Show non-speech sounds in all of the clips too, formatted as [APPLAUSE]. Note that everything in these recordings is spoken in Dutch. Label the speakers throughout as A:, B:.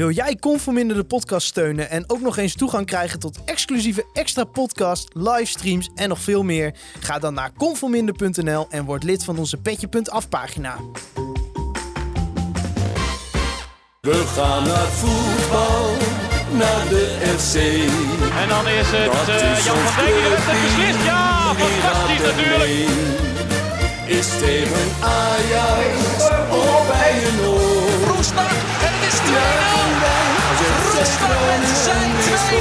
A: Wil jij Conforminder de podcast steunen en ook nog eens toegang krijgen tot exclusieve extra podcasts, livestreams en nog veel meer? Ga dan naar conforminder.nl en word lid van onze Petje.af pagina.
B: We gaan naar voetbal, naar de FC.
C: En dan is het
B: Dat
C: eh,
B: is
C: Jan van Dijk die heeft het beslist. Ja, fantastisch natuurlijk.
B: mee? Is tegen Ajax of bij een oor?
C: Roestak en het is 2-0.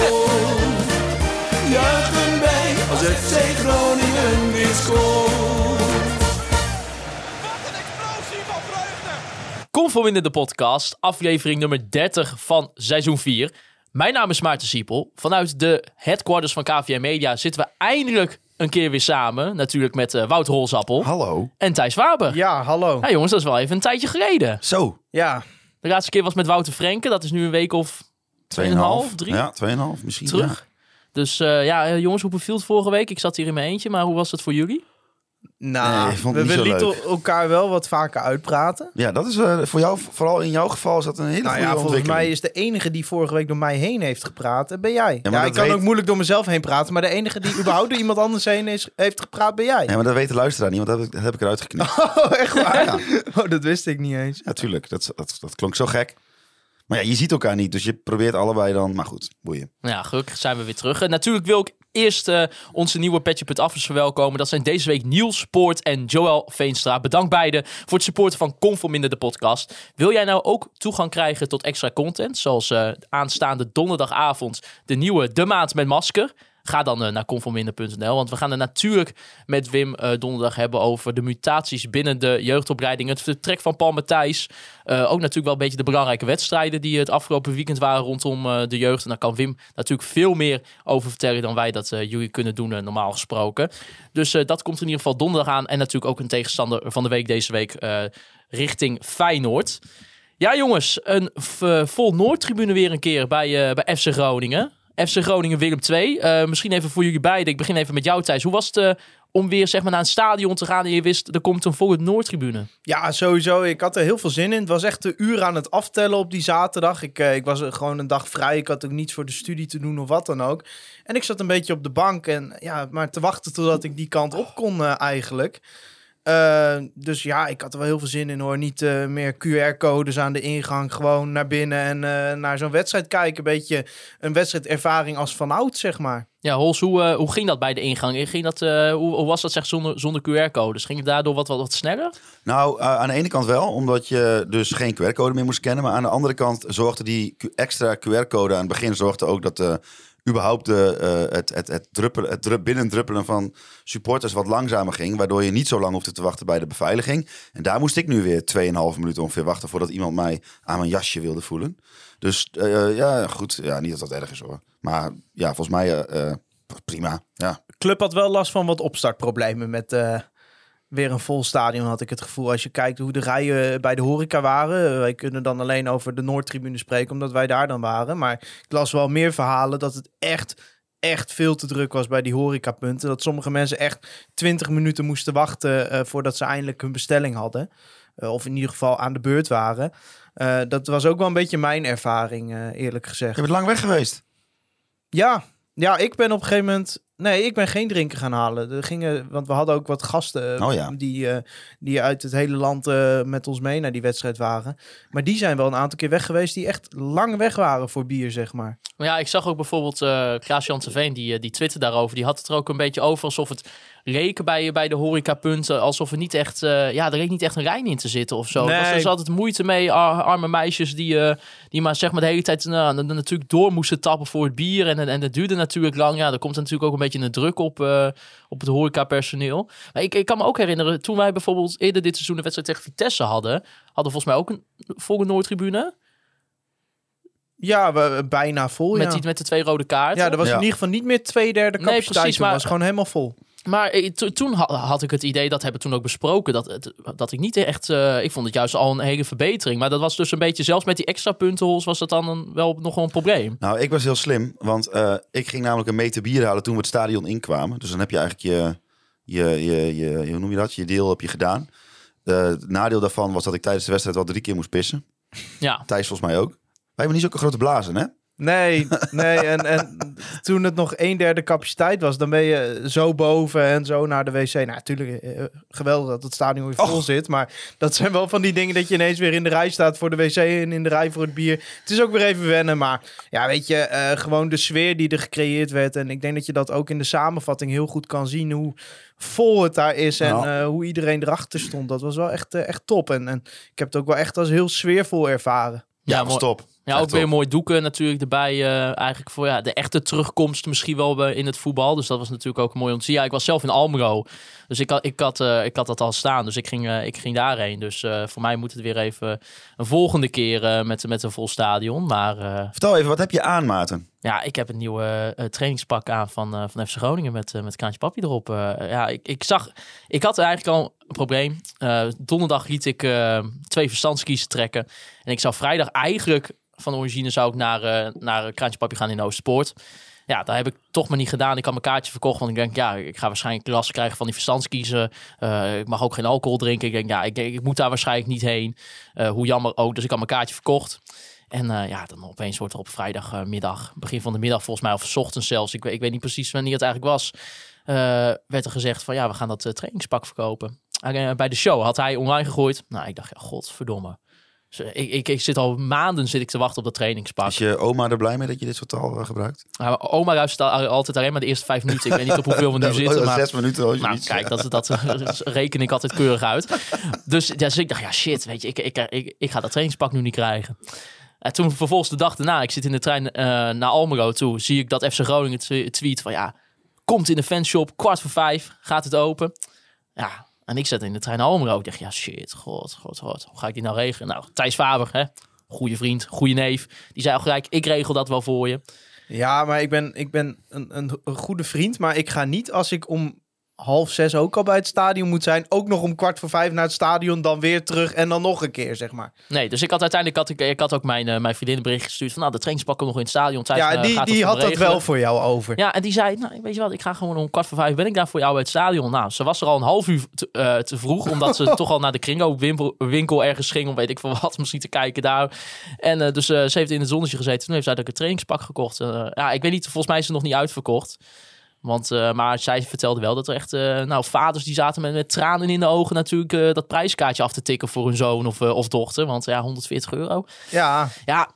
B: Juichen wij als FC
C: zijn
B: Groningen weer
C: tweede.
B: scoort. Juichen wij als FC Groningen weer scoort.
D: Conforminder de podcast, aflevering nummer 30 van seizoen 4. Mijn naam is Maarten Siepel. Vanuit de headquarters van KVM Media zitten we eindelijk een keer weer samen. Natuurlijk met eh, Wout Rolsappel
E: Hallo.
D: en Thijs Waber. Ja.
A: Ja, hallo.
D: jongens, dat is wel even een tijdje geleden.
E: Zo.
A: Ja,
D: De laatste keer was met Wouter Frenken. Dat is nu een week of 2,5, 3
E: Ja, 2,5 misschien.
D: terug. Dus eh, ja, eh, jongens, hoe beviel het vorige week? Ik zat hier in mijn eentje, maar hoe was het voor jullie?
A: Nou,
E: Nee, ik vond
A: we,
E: het
A: we
E: niet zo
A: lieten elkaar wel wat vaker uitpraten.
E: Ja, dat is eh, voor jou, vooral in jouw geval, is dat een hele
A: Nou
E: goede
A: ja, volgens mij is de enige die vorige week door mij heen heeft gepraat, eh, ben jij. Ja,
E: maar
A: ik kan
E: weet-
A: ook moeilijk door mezelf heen praten, maar de enige die überhaupt door iemand anders heen is, heeft gepraat, ben jij.
E: Ja, maar dat weet de luisteraar niet, want dat heb ik, dat heb ik eruit geknipt. [LAUGHS]
A: Oh, echt waar?
E: Ja.
A: Oh, dat wist ik niet eens.
E: Ja, tuurlijk. Dat, dat, dat klonk zo gek. Maar ja, je ziet elkaar niet, dus je probeert allebei dan... Maar goed, boeien.
D: Ja, gelukkig zijn we weer terug. En natuurlijk wil ik eerst onze nieuwe Petje.affers verwelkomen. Dat zijn deze week Niels Poort en Joël Veenstra. Bedankt beiden voor het supporten van Conforminder de podcast. Wil jij nou ook toegang krijgen tot extra content? Zoals eh, aanstaande donderdagavond de nieuwe De Maand met Masker. Ga dan eh, naar conforminder.nl. Want we gaan er natuurlijk met Wim eh, donderdag hebben over de mutaties binnen de jeugdopleiding. Het vertrek van Paul Matthijs. Eh, ook natuurlijk wel een beetje de belangrijke wedstrijden die het afgelopen weekend waren rondom de jeugd. En daar kan Wim natuurlijk veel meer over vertellen dan wij dat jullie kunnen doen, normaal gesproken. Dus dat komt in ieder geval donderdag aan. En natuurlijk ook een tegenstander van de week deze week richting Feyenoord. Ja, jongens, een vol Noordtribune weer een keer bij, bij FC Groningen. FC Groningen Willem 2. Eh, misschien even voor jullie beiden. Ik begin even met jou, Thijs. Hoe was het eh, om weer zeg maar, naar een stadion te gaan en je wist er komt een volle Noordtribune?
A: Ja, sowieso. Ik had er heel veel zin in. Het was echt een uur aan het aftellen op die zaterdag. Ik, eh, ik was gewoon een dag vrij. Ik had ook niets voor de studie te doen of wat dan ook. En ik zat een beetje op de bank en ja, maar te wachten totdat ik die kant op kon eigenlijk. Eh, dus ja, ik had er wel heel veel zin in hoor. Niet eh, meer QR-codes aan de ingang. Gewoon naar binnen en eh, naar zo'n wedstrijd kijken. Een beetje een wedstrijdervaring als van oud, zeg maar.
D: Ja, Hols, hoe, eh, hoe ging dat bij de ingang? Ging dat, eh, hoe, hoe was dat zeg, zonder, zonder QR-codes? Ging het daardoor wat, wat, wat sneller?
E: Nou, eh, aan de ene kant wel, omdat je dus geen QR-code meer moest scannen. Maar aan de andere kant zorgde die extra QR-code aan het begin zorgde ook dat eh, überhaupt de, eh, het, het, het, druppelen, het drup, binnendruppelen van supporters wat langzamer ging. Waardoor je niet zo lang hoefde te wachten bij de beveiliging. En daar moest ik nu weer 2,5 minuten ongeveer wachten voordat iemand mij aan mijn jasje wilde voelen. Dus eh, ja, goed. Ja, niet dat dat erg is hoor. Maar ja, volgens mij eh, eh, prima. Ja.
A: club had wel last van wat opstartproblemen met eh, weer een vol stadion, had ik het gevoel. Als je kijkt hoe de rijen bij de horeca waren. eh, Wij kunnen dan alleen over de Noordtribune spreken, omdat wij daar dan waren. Maar ik las wel meer verhalen dat het echt, echt veel te druk was bij die horecapunten. Dat sommige mensen echt 20 minuten moesten wachten eh, voordat ze eindelijk hun bestelling hadden. Eh, of in ieder geval aan de beurt waren. Dat was ook wel een beetje mijn ervaring, eerlijk gezegd.
E: Je bent lang weg geweest.
A: Ja, ja, ik ben op een gegeven moment. Nee, ik ben geen drinken gaan halen. Er gingen, want we hadden ook wat gasten eh,
E: Oh ja.
A: die, eh, die uit het hele land eh, met ons mee naar die wedstrijd waren. Maar die zijn wel een aantal keer weg geweest die echt lang weg waren voor bier, zeg maar.
D: Maar ja, ik zag ook bijvoorbeeld uh, Klaas-Jan Terveen, die, die twitterde daarover. Die had het er ook een beetje over alsof het leken bij, bij de horecapunten. Alsof er niet echt, eh, ja, er leek niet echt een rijn in te zitten of zo.
A: Nee.
D: Er was dus altijd moeite mee, ar- arme meisjes die, eh, die maar zeg maar de hele tijd nou, na- natuurlijk door moesten tappen voor het bier. En, en, en dat duurde natuurlijk lang. Ja, er komt natuurlijk ook een beetje een druk op, eh, op het horecapersoneel. Maar ik, ik kan me ook herinneren, toen wij bijvoorbeeld eerder dit seizoen een wedstrijd tegen Vitesse hadden, hadden volgens mij ook een volle Noordtribune.
A: Ja, we, bijna vol.
D: Met,
A: ja.
D: die, met de twee rode kaarten.
A: ja, er was
E: Ja.
A: in ieder geval niet meer twee derde
D: Nee,
A: capaciteit.
D: precies,
A: Het
D: maar-
A: was gewoon helemaal vol.
D: Maar eh, to- toen ha- had ik het idee, dat hebben we toen ook besproken, dat, dat ik niet echt... eh, ik vond het juist al een hele verbetering. Maar dat was dus een beetje, zelfs met die extra puntenhols was dat dan een, wel nog wel een probleem.
E: Nou, ik was heel slim, want eh, ik ging namelijk een meter bier halen toen we het stadion inkwamen. Dus dan heb je eigenlijk je, je, je, je hoe noem je dat, je deel heb je gedaan. Het nadeel daarvan was dat ik tijdens de wedstrijd wel drie keer moest pissen.
D: Ja,
E: Thijs volgens mij ook. hebben niet zulke grote blazen, hè?
A: Nee, nee. En, en toen het nog een derde capaciteit was, dan ben je zo boven en zo naar de wc. Nou, natuurlijk eh, geweldig dat het stadion weer vol
E: Och.
A: zit. Maar dat zijn wel van die dingen dat je ineens weer in de rij staat voor de wc en in de rij voor het bier. Het is ook weer even wennen. Maar ja, weet je, eh, gewoon de sfeer die er gecreëerd werd. En ik denk dat je dat ook in de samenvatting heel goed kan zien. Hoe vol het daar is en
E: Nou.
A: eh, hoe iedereen erachter stond. Dat was wel echt, eh, echt top. En, en ik heb het ook wel echt als heel sfeervol ervaren.
E: Ja,
D: mooi.
E: stop.
D: Ja, ook weer mooi doeken natuurlijk erbij. eh, eigenlijk voor ja, de echte terugkomst misschien wel in het voetbal. Dus dat was natuurlijk ook mooi om te zien. Ja, ik was zelf in Almelo. Dus ik had, ik had, eh, ik had dat al staan. Dus ik ging, eh, ik ging daarheen. Dus voor mij moet het weer even een volgende keer met, met een vol stadion. Maar
E: Vertel even, wat heb je aan, Maarten?
D: Ja, ik heb een nieuwe eh, trainingspak aan van, eh, van FC Groningen met, eh, met Kraantje Papi erop. Ja, ik, ik zag, ik had eigenlijk al een probleem. Donderdag liet ik twee verstandskiezen trekken. En ik zou vrijdag eigenlijk van origine zou ik naar, naar Kraantje Papi gaan in Oosterpoort. Ja, dat heb ik toch maar niet gedaan. Ik had mijn kaartje verkocht, want ik denk, ja, ik ga waarschijnlijk last krijgen van die verstandskiezen. Ik mag ook geen alcohol drinken. Ik denk, ja, ik, ik moet daar waarschijnlijk niet heen. Hoe jammer ook. Dus ik had mijn kaartje verkocht. En eh, ja, dan opeens wordt er op vrijdagmiddag, begin van de middag volgens mij, of 's ochtends zelfs, ik, weet- ik weet niet precies wanneer het eigenlijk was, eh, werd er gezegd van ja, we gaan dat eh, trainingspak verkopen. Eh, bij de show had hij online gegooid. Nou, ik dacht, ja, godverdomme. Dus, ik, ik, ik zit al maanden zit ik te wachten op dat trainingspak.
E: Is je oma er blij mee dat je dit soort taal gebruikt?
D: Maar oma al- altijd alleen maar de eerste vijf minuten. Ik weet niet op hoeveel we nu [LAUGHS] zitten, maar...
E: Zes minuten. Je
D: Nou,
E: iets-
D: kijk, dat, dat, dat reken ik altijd keurig uit. Dus, ja, dus ik dacht, ja shit, weet je, ik, ik, ik, ik ga dat trainingspak nu niet krijgen. En toen vervolgens de dag daarna, ik zit in de trein eh, naar Almelo toe, zie ik dat FC Groningen tw- tweet van ja, komt in de fanshop, kwart voor vijf, gaat het open. Ja, en ik zat in de trein naar Almelo. Ik dacht, ja shit, god, god, god, hoe ga ik die nou regelen? Nou, Thijs Faber, hè, goede vriend, goede neef, die zei al gelijk, ik regel dat wel voor je.
A: Ja, maar ik ben, ik ben een, een goede vriend. Maar ik ga niet als ik om half zes ook al bij het stadion moet zijn. Ook nog om kwart voor vijf naar het stadion. Dan weer terug en dan nog een keer, zeg maar.
D: Nee, dus ik had uiteindelijk had ik, ik had ook mijn, eh, mijn vriendin een bericht gestuurd van nou, de trainingspakken nog in het stadion.
A: Ja,
D: eh,
A: die,
D: gaat
A: die had dat wel voor jou over.
D: Ja, en die zei, nou, weet je wat, ik ga gewoon om kwart voor vijf ben ik daar voor jou bij het stadion. Nou, ze was er al een half uur te, eh, te vroeg, omdat ze [LAUGHS] toch al naar de Kringo winkel, ergens ging om weet ik veel wat, [LAUGHS] misschien te kijken daar. En eh, dus eh, ze heeft in het zonnetje gezeten. Toen heeft zij ook een trainingspak gekocht. Eh, ja, ik weet niet, volgens mij is het nog niet uitverkocht. Want, eh, maar zij vertelde wel dat er echt, eh, nou, vaders die zaten met, met tranen in de ogen natuurlijk eh, dat prijskaartje af te tikken voor hun zoon of, of dochter. Want ja, 140 euro.
A: Ja,
D: Ja,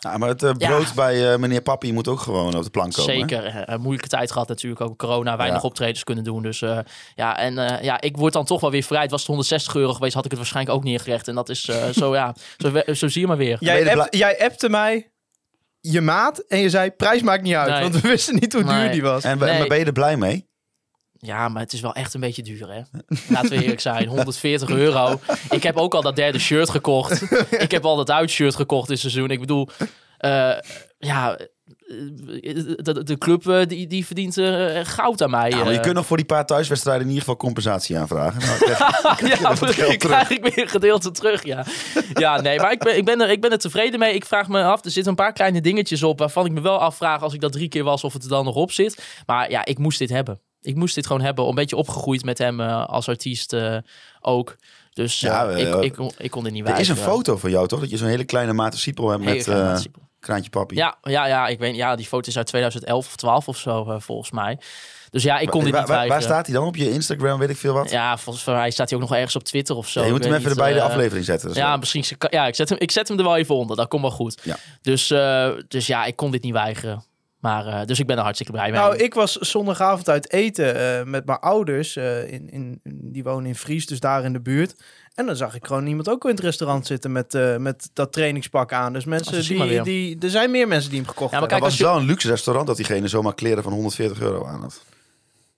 E: Ja, maar het
D: Ja.
E: brood bij eh, meneer Papi moet ook gewoon op de plank komen.
D: Zeker. Een moeilijke tijd gehad natuurlijk. Ook corona, weinig
E: Ja.
D: optredens kunnen doen. Dus eh, ja, en eh, ja, ik word dan toch wel weer vrij. Was het 160 euro geweest, had ik het waarschijnlijk ook neergelegd. En dat is eh, zo, ja, zo, zo zie je maar weer.
A: jij,
E: je
A: appt- jij appte mij je maat en je zei prijs maakt niet uit.
D: Nee.
A: Want we wisten niet hoe duur
D: Nee.
A: die was.
E: En ben-
D: Nee.
E: maar ben je er blij mee?
D: Ja, maar het is wel echt een beetje duur, hè? Laten we eerlijk zijn. 140 euro. Ik heb ook al dat derde shirt gekocht. Ik heb al dat uitshirt gekocht dit seizoen. Ik bedoel, eh, ja, de, de club eh, die, die verdient eh, goud aan mij.
E: Maar je
D: eh.
E: kunt nog voor die paar thuiswedstrijden in ieder geval compensatie aanvragen. Nou, [LAUGHS] krijg-
D: ja, ik krijg ik weer een gedeelte terug, ja. Ja, nee, maar ik ben, ik, ben er, ik ben er tevreden mee. Ik vraag me af, er zitten een paar kleine dingetjes op... waarvan ik me wel afvraag als ik dat drie keer was of het er dan nog op zit. Maar ja, ik moest dit hebben. Ik moest dit gewoon hebben. Een beetje opgegroeid met hem eh, als artiest eh, ook. Dus eh,
E: Ja,
D: ik,
E: eh,
D: ik, kon- ik kon dit niet
E: er is een foto van jou, toch? Dat je zo'n hele kleine Siepel hebt met eh. Kraantje Papi.
D: Ja, ja, ja, ik weet, ja, die foto is uit 2011 of 12 of zo, eh, volgens mij. Dus ja, ik kon dit
E: waar,
D: niet
E: waar, waar staat hij dan? Op je Instagram, weet ik veel wat?
D: Ja, volgens mij staat hij ook nog ergens op Twitter of zo.
E: Ja, je moet hem even bij de
D: eh,
E: aflevering zetten. Is
D: Ja,
E: wel-
D: misschien. Ja, ik zet, hem, ik zet hem er wel even onder. Dat komt wel goed.
E: Ja.
D: Dus, eh, dus ja, ik kon dit niet weigeren. Maar, eh, dus ik ben er hartstikke blij mee.
A: Nou, ik was zondagavond uit eten eh, met mijn ouders. eh, in, in, die wonen in Fries, dus daar in de buurt. En dan zag ik gewoon iemand ook in het restaurant zitten met, eh, met dat trainingspak aan. Dus
D: Oh,
A: mensen
D: maar
A: die, die... Er zijn meer mensen die hem gekocht
D: Ja, maar
A: hebben.
E: Het
D: kijk,
E: was wel een luxe restaurant dat diegene zomaar kleren van 140 euro aan had.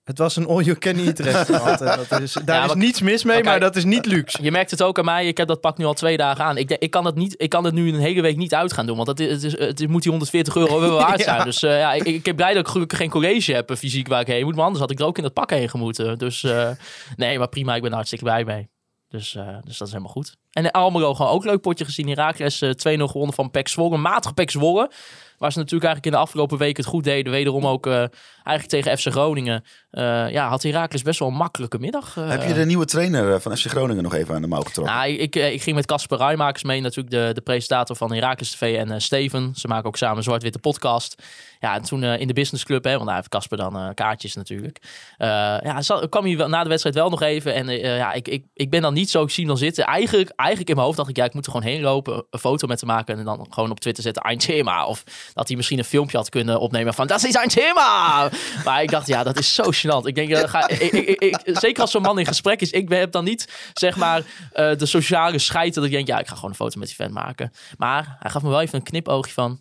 A: Het was een all-you-can-eat restaurant. dat is, daar
D: Ja,
A: is niets mis mee,
D: maar
A: maar,
D: kijk-
A: dat is niet luxe.
D: Je merkt het ook aan mij. Ik heb dat pak nu al twee dagen aan. Ik, ik, kan, het niet, ik kan het nu een hele week niet uit gaan doen. Want dat is, het, is, het moet die 140 euro wel [LAUGHS] waard zijn.
A: Ja.
D: Dus eh, ja, ik, ik ben blij dat ik gelukkig geen college heb eh, fysiek waar ik heen moet. Maar anders had ik er ook in dat pak heen gemoeten. Dus eh, nee, maar prima. Ik ben er hartstikke blij mee. Dus, eh, dus dat is helemaal goed. En Almelo gewoon ook leuk potje gezien. Heracles eh 2-0 gewonnen van PEC Zwolle. Matig PEC Zwolle. Waar ze natuurlijk eigenlijk in de afgelopen weken het goed deden. Wederom ook eh, eigenlijk tegen FC Groningen. Eh, ja, had Heracles best wel een makkelijke middag. eh.
E: Heb je de nieuwe trainer eh, van FC Groningen nog even aan de mouw getrokken?
D: Nou, ik, ik, ging met Casper Rijmakers mee, natuurlijk de, de presentator van Heracles TV en Steven. Ze maken ook samen een zwart-witte podcast. Ja, en toen in de businessclub, hè, want daar heeft Casper dan kaartjes natuurlijk. Ja, zat, kwam hij wel, na de wedstrijd wel nog even. En ja, ik, ik, ik ben dan niet zo, ik zie hem dan zitten. Eigenlijk, eigenlijk in mijn hoofd dacht ik, ja, ik moet er gewoon heen lopen, een foto met hem maken en dan gewoon op Twitter zetten, ein Thema. Of dat hij misschien een filmpje had kunnen opnemen van, dat is ein Thema! Maar ik dacht, ja, dat is zo gênant. Ik denk, ja, ga, ik, ik, zeker als zo'n man in gesprek is, ik heb dan niet, zeg maar, eh, de sociale scheid dat ik denk, ja, ik ga gewoon een foto met die fan maken. Maar hij gaf me wel even een knipoogje van,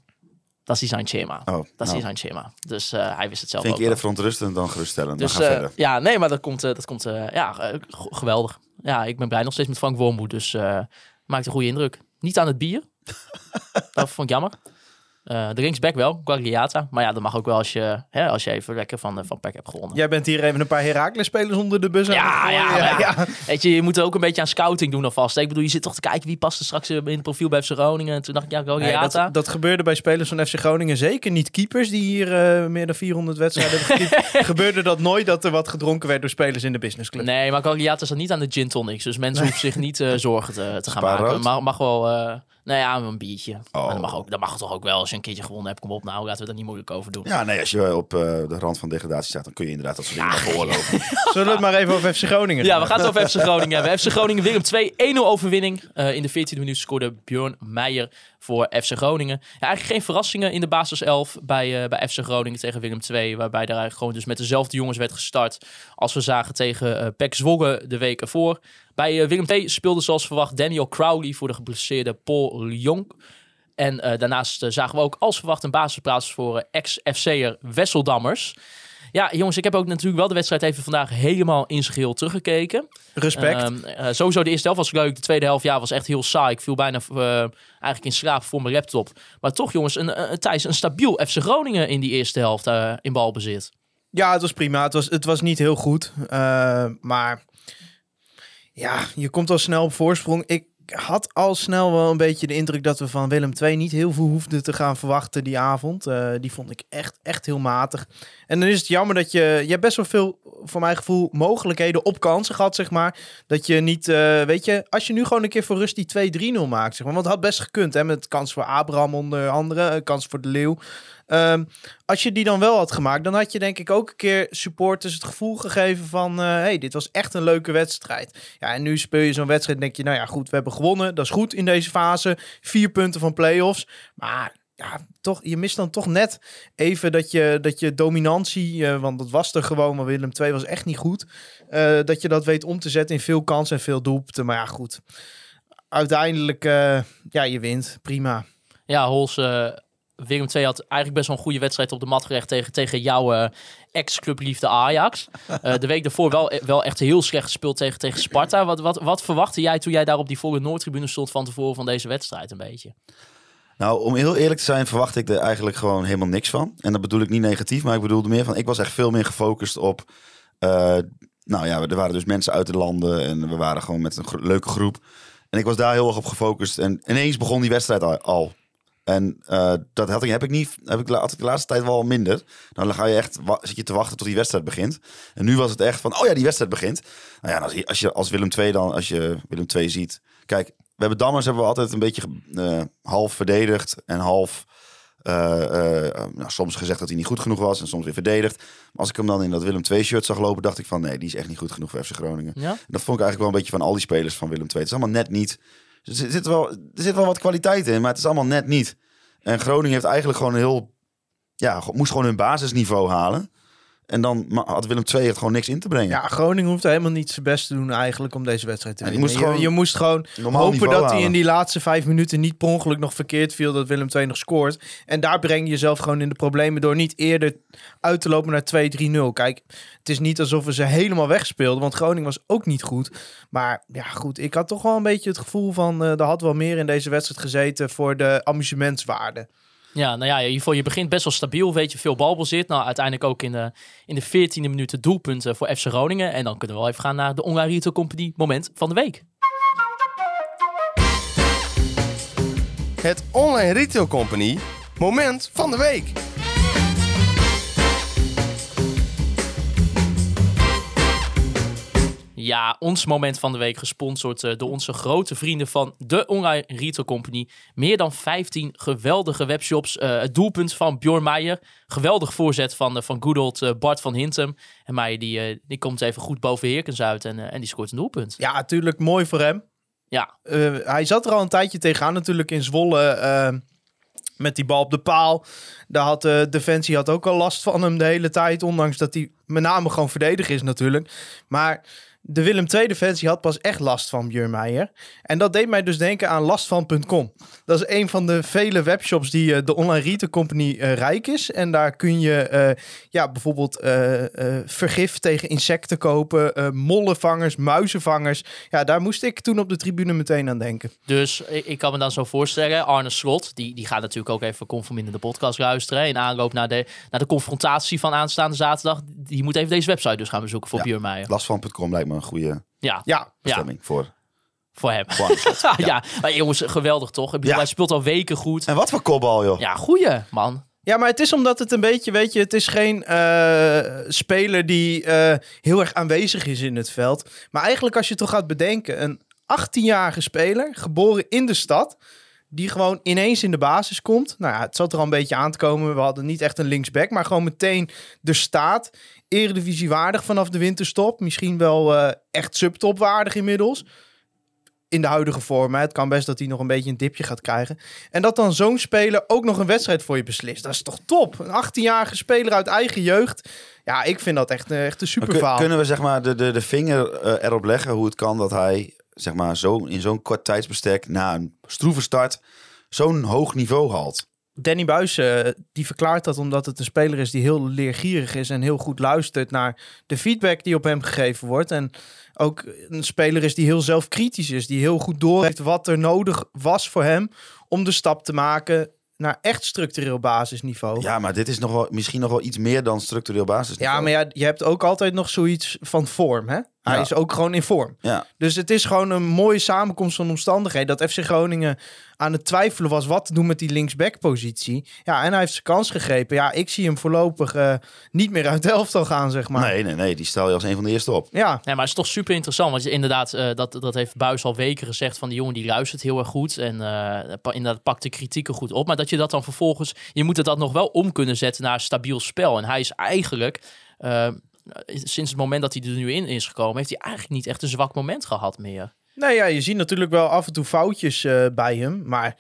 D: dat is zijn schema.
E: Oh,
D: dat is
E: nou.
D: zijn schema. Dus eh, hij wist het zelf
E: Vind
D: ook
E: ik eerder
D: wel.
E: verontrustend dan geruststellend.
D: Dus eh, ja, nee, maar dat komt, dat komt ja, geweldig. Ja, ik ben blij nog steeds met Frank Wormoed, dus maakt een goede indruk. Niet aan het bier. [LAUGHS] dat vond ik jammer. Eh, de linksback wel, Guagliata. Maar ja, dat mag ook wel als je, hè, als je even lekker van, eh, van PEC hebt gewonnen.
A: Jij bent hier even een paar Heracles-spelers onder de bus aan
D: Ja, ja,
A: gooien.
D: ja. Weet je, je moet er ook een beetje aan scouting doen alvast. Ik bedoel, je zit toch te kijken wie past er straks in het profiel bij FC Groningen. En toen dacht ik, ja,
A: Nee,
D: Guagliata.
A: dat, dat gebeurde bij spelers van FC Groningen zeker niet. Keepers die hier eh, meer dan 400 wedstrijden hebben gekiept. [LAUGHS] gebeurde dat nooit dat er wat gedronken werd door spelers in de businessclub.
D: Nee, maar Guagliata staat niet aan de gin tonics. Dus mensen hoeven zich niet eh, zorgen te, te gaan maken. Mag, mag wel, eh nou ja, een biertje.
E: Oh.
D: Maar dat mag, ook, dat mag toch ook wel als je een keertje gewonnen hebt. Kom op, nou, laten we daar niet moeilijk over doen.
E: Ja, nee, als je op eh, de rand van degradatie staat, dan kun je inderdaad dat soort dingen wel veroorloven. [LAUGHS]
A: Zullen we het maar even over FC Groningen
D: Ja, we gaan het over FC Groningen hebben. FC Groningen Willem 2, 1-0 overwinning. Eh, in de 14e minuut scoorde Björn Meijer voor FC Groningen. Ja, eigenlijk geen verrassingen in de basiself bij, eh, bij FC Groningen tegen Willem 2. Waarbij er eigenlijk gewoon dus met dezelfde jongens werd gestart als we zagen tegen eh PEC Zwolle de week ervoor. Bij eh, Willem 2 speelde zoals verwacht Daniel Crowley voor de geblesseerde Paul Lyon. En eh, daarnaast eh, zagen we ook als verwacht een basisplaats voor ex-FC'er Wesseldammers. Ja, jongens, ik heb ook natuurlijk wel de wedstrijd even vandaag helemaal in zijn geheel teruggekeken.
A: Respect.
D: Ehm, eh, sowieso de eerste helft was leuk. De tweede helft ja, was echt heel saai. Ik viel bijna eigenlijk in slaap voor mijn laptop. Maar toch jongens, een, een, Thijs, een stabiel FC Groningen in die eerste helft in balbezit.
A: Ja, het was prima. Het was, het was niet heel goed. Maar ja, je komt al snel op voorsprong. Ik had al snel wel een beetje de indruk dat we van Willem II niet heel veel hoefden te gaan verwachten die avond. Eh, die vond ik echt, echt heel matig. En dan is het jammer dat je... Je hebt best wel veel, voor mijn gevoel, mogelijkheden op kansen gehad, zeg maar. Dat je niet, eh, weet je... Als je nu gewoon een keer voor rust die 2-3-0 maakt, zeg maar. Want het had best gekund, hè. Met kans voor Abraham onder andere. eh, Kans voor De Leeuw. Ehm, als je die dan wel had gemaakt, dan had je denk ik ook een keer supporters het gevoel gegeven van... eh, hey, dit was echt een leuke wedstrijd. Ja, en nu speel je zo'n wedstrijd en denk je... Nou ja, goed, we hebben gewonnen. Dat is goed in deze fase. Vier punten van play-offs. Maar ja, toch, je mist dan toch net even dat je, dat je dominantie... eh, want dat was er gewoon, maar Willem II was echt niet goed. eh, dat je dat weet om te zetten in veel kansen en veel doelpunten. Maar ja, goed. Uiteindelijk, ja, je wint. Prima.
D: Ja, Hols, Willem II had eigenlijk best wel een goede wedstrijd op de mat gerecht tegen, tegen jouw eh, ex-clubliefde Ajax. [LAUGHS] Eh, de week daarvoor wel, wel echt heel slecht gespeeld tegen, tegen Sparta. Wat, wat, wat verwachtte jij toen jij daar op die volle Noordtribune stond van tevoren van deze wedstrijd een beetje?
E: Nou, om heel eerlijk te zijn, verwacht ik er eigenlijk gewoon helemaal niks van. En dat bedoel ik niet negatief, maar ik bedoelde meer van... Ik was echt veel meer gefocust op... eh, nou ja, er waren dus mensen uit de landen en we waren gewoon met een gro- leuke groep. En ik was daar heel erg op gefocust. En ineens begon die wedstrijd al. En eh, dat had ik, heb ik niet, heb ik, la- had ik de laatste tijd wel minder. Dan ga je echt, zit je te wachten tot die wedstrijd begint. En nu was het echt van, oh ja, die wedstrijd begint. Nou ja, als je als, je als Willem II dan, als je Willem II ziet. Kijk, we hebben Dammers hebben we altijd een beetje eh, half verdedigd en half... eh, nou, soms gezegd dat hij niet goed genoeg was en soms weer verdedigd. Maar als ik hem dan in dat Willem II shirt zag lopen, dacht ik van nee, die is echt niet goed genoeg voor FC Groningen.
D: Ja?
E: Dat vond ik eigenlijk wel een beetje van al die spelers van Willem II. Het is allemaal net niet. Er zit, zit wel, er zit wel wat kwaliteit in, maar het is allemaal net niet. En Groningen heeft eigenlijk gewoon een heel... Ja, moest gewoon hun basisniveau halen. En dan had Willem II het gewoon niks in te brengen.
A: Ja, Groningen hoeft helemaal niet zijn best te doen eigenlijk om deze wedstrijd te winnen.
E: moest
A: je,
E: gewoon
A: je moest gewoon hopen dat hij in die laatste vijf minuten niet per ongeluk nog verkeerd viel dat Willem II nog scoort. En daar breng je jezelf gewoon in de problemen door niet eerder uit te lopen naar 2-3-0. Kijk, het is niet alsof we ze helemaal wegspeelden, want Groningen was ook niet goed. Maar ja, goed, ik had toch wel een beetje het gevoel van eh er had wel meer in deze wedstrijd gezeten voor de amusementswaarde.
D: Ja, nou ja, in je begint best wel stabiel, weet je, veel balbezit. Nou, uiteindelijk ook in de, in de 14e minuut doelpunten eh, voor FC Groningen. En dan kunnen we wel even gaan naar de Online Retail Company moment van de week.
F: Het Online Retail Company moment van de week.
D: Ja, ons moment van de week gesponsord eh, door onze grote vrienden van de Online Retail Company. Meer dan 15 geweldige webshops. Eh, het doelpunt van Bjorn Meijer. Geweldig voorzet van, eh, van good old eh, Bart van Hintem. En Meijer die, die komt even goed boven Heerkens uit en, en die scoort een doelpunt.
A: Ja, natuurlijk mooi voor hem.
D: Ja,
A: hij zat er al een tijdje tegenaan natuurlijk in Zwolle met die bal op de paal. Daar had de Defensie had ook al last van hem de hele tijd. Ondanks dat hij met name gewoon verdediger is natuurlijk. Maar de Willem II Defensie had pas echt last van Björn Meijer. En dat deed mij dus denken aan lastvan.com. Dat is een van de vele webshops die eh, de Online Retail Company eh, rijk is. En daar kun je eh, ja, bijvoorbeeld eh, eh, vergif tegen insecten kopen. eh, mollenvangers, muizenvangers. Ja, daar moest ik toen op de tribune meteen aan denken.
D: dus ik, kan me dan zo voorstellen. Arne Slot, die, die gaat natuurlijk ook even conform in de podcast luisteren. hè, In aanloop naar de, naar de confrontatie van aanstaande zaterdag. Die moet even deze website dus gaan bezoeken voor
E: Ja.
D: Björn Meijer.
E: Lastvan.com lijkt me een goede
D: Ja,
A: Ja,
D: ja,
E: bestemming voor.
D: voor hem.
E: voor Slot. [LAUGHS]
D: ja. maar jongens, geweldig toch? Ik bedoel,
E: Ja.
D: Hij speelt al weken goed.
E: En wat voor kopbal, joh.
D: Ja, goeie man.
A: Ja, maar het is omdat het een beetje, weet je, het is geen eh, speler die eh, heel erg aanwezig is in het veld. Maar eigenlijk als je toch gaat bedenken, een 18-jarige speler, geboren in de stad, die gewoon ineens in de basis komt. Nou ja, het zat er al een beetje aan te komen. We hadden niet echt een linksback, maar gewoon meteen de staat. Eredivisiewaardig vanaf de winterstop. Misschien wel eh, echt subtopwaardig inmiddels. In de huidige vorm. Hè. Het kan best dat hij nog een beetje een dipje gaat krijgen. En dat dan zo'n speler ook nog een wedstrijd voor je beslist. Dat is toch top? Een 18-jarige speler uit eigen jeugd. Ja, ik vind dat echt, eh, echt een super verhaal.
E: kunnen we zeg maar de, de, de vinger eh, erop leggen hoe het kan dat hij zeg maar zo in zo'n kort tijdsbestek na een stroeve start zo'n hoog niveau haalt?
A: Danny Buis eh, die verklaart dat omdat het een speler is die heel leergierig is en heel goed luistert naar de feedback die op hem gegeven wordt. En ook een speler is die heel zelfkritisch is, die heel goed doorheeft wat er nodig was voor hem om de stap te maken naar echt structureel basisniveau.
E: Ja, maar dit is nog wel, misschien nog wel iets meer dan structureel basis.
A: Ja, maar ja, je hebt ook altijd nog zoiets van vorm, hè? Hij
E: Ja.
A: is ook gewoon in vorm.
E: Ja.
A: Dus het is gewoon een mooie samenkomst van omstandigheden. Dat FC Groningen aan het twijfelen was wat te doen met die linksback-positie. Ja, en hij heeft zijn kans gegrepen. Ja, ik zie hem voorlopig eh, niet meer uit de elftal gaan, zeg maar.
E: Nee, nee, nee. Die stel je als een van de eerste op.
A: Ja,
D: Nee, maar het is toch super interessant. Want je, inderdaad, eh, dat, dat heeft Buis al weken gezegd. Van die jongen die luistert heel erg goed. En eh, pa- inderdaad pakt de kritieken goed op. Maar dat je dat dan vervolgens... Je moet het dat nog wel om kunnen zetten naar een stabiel spel. En hij is eigenlijk... sinds het moment dat hij er nu in is gekomen... heeft hij eigenlijk niet echt een zwak moment gehad meer.
A: nou ja, je ziet natuurlijk wel af en toe foutjes eh, bij hem. Maar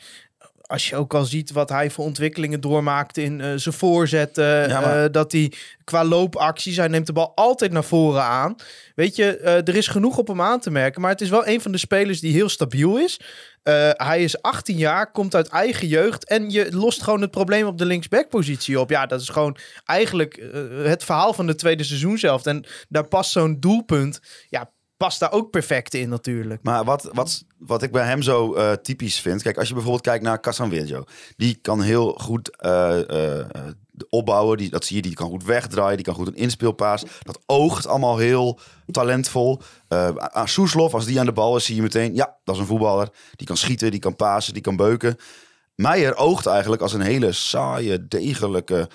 A: als je ook al ziet wat hij voor ontwikkelingen doormaakt in eh, zijn voorzetten.
E: Ja, maar-
A: eh, dat hij qua loopacties, hij neemt de bal altijd naar voren aan. Weet je, eh, er is genoeg op hem aan te merken. Maar het is wel een van de spelers die heel stabiel is. Hij is 18 jaar, komt uit eigen jeugd. En je lost gewoon het probleem op de linksback-positie op. Ja, dat is gewoon eigenlijk het verhaal van de tweede seizoen zelf. En daar past zo'n doelpunt. Ja, past daar ook perfect in natuurlijk.
E: Maar wat, wat, wat ik bij hem zo eh, typisch vind... Kijk, als je bijvoorbeeld kijkt naar Casanveggio. Die kan heel goed eh, eh, opbouwen. Die, dat zie je, die kan goed wegdraaien. Die kan goed een inspeelpaas. Dat oogt allemaal heel talentvol. Aan Soeslof, als die aan de bal is, zie je meteen... Ja, dat is een voetballer. Die kan schieten, die kan pasen, die kan beuken. Meijer oogt eigenlijk als een hele saaie, degelijke,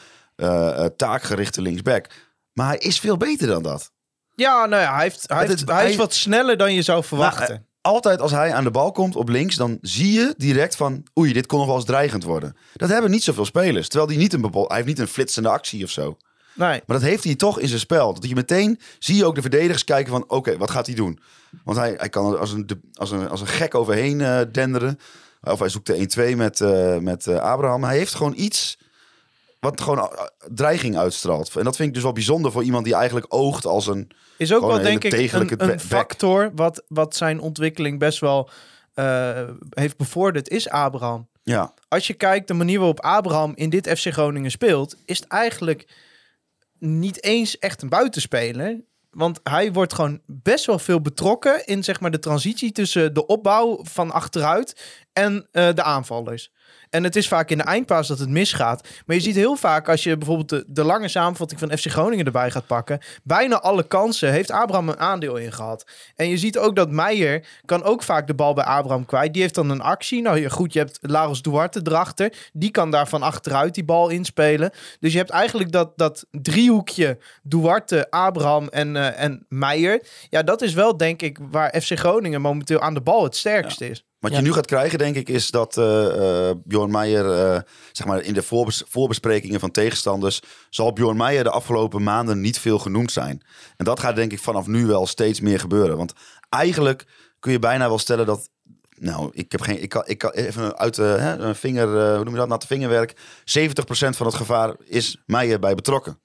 E: taakgerichte linksback. Maar hij is veel beter dan dat.
A: Ja, nou ja, hij, heeft, hij, heeft-
E: is-
A: hij is
E: hij-
A: wat sneller dan je zou verwachten.
E: Nou, eh, altijd als hij aan de bal komt op links, dan zie je direct van... Oei, dit kon nog wel eens dreigend worden. Dat hebben niet zoveel spelers. Terwijl die niet een hij heeft niet een flitsende actie of zo.
A: nee.
E: Maar dat heeft hij toch in zijn spel. Dat je meteen zie je ook de verdedigers kijken van... Oké, wat gaat hij doen? Want hij, hij kan er als een, als, een, als een gek overheen eh, denderen. Of hij zoekt de 1-2 met, eh, met eh, Abraham. Hij heeft gewoon iets wat gewoon eh, dreiging uitstraalt. En dat vind ik dus wel bijzonder voor iemand die eigenlijk oogt als een...
A: Is ook wel
E: een
A: denk ik een, factor wat, wat zijn ontwikkeling best wel eh, heeft bevorderd, is Abraham.
E: Ja,
A: Als je kijkt de manier waarop Abraham in dit FC Groningen speelt, is het eigenlijk niet eens echt een buitenspeler. Want hij wordt gewoon best wel veel betrokken in zeg maar, de transitie tussen de opbouw van achteruit en eh, de aanvallers. En het is vaak in de eindpaas dat het misgaat. Maar je ziet heel vaak als je bijvoorbeeld de, de lange samenvatting van FC Groningen erbij gaat pakken. Bijna alle kansen heeft Abraham een aandeel in gehad. En je ziet ook dat Meijer kan ook vaak de bal bij Abraham kwijt. Die heeft dan een actie. Nou goed, je hebt Laros Duarte erachter. Die kan daar van achteruit die bal inspelen. Dus je hebt eigenlijk dat, dat driehoekje Duarte, Abraham en, eh, en Meijer. Ja, dat is wel denk ik waar FC Groningen momenteel aan de bal het sterkst is.
E: Wat
D: Ja.
E: je nu gaat krijgen, denk ik, is dat eh eh, Bjorn Meijer, eh, zeg maar in de voorbes- voorbesprekingen van tegenstanders, zal Bjorn Meijer de afgelopen maanden niet veel genoemd zijn. En dat gaat denk ik vanaf nu wel steeds meer gebeuren. Want eigenlijk kun je bijna wel stellen dat, nou, ik heb geen, ik kan, ik kan even uit de hè, een vinger, hoe noem je dat, natte vingerwerk, 70% van het gevaar is Meijer bij betrokken.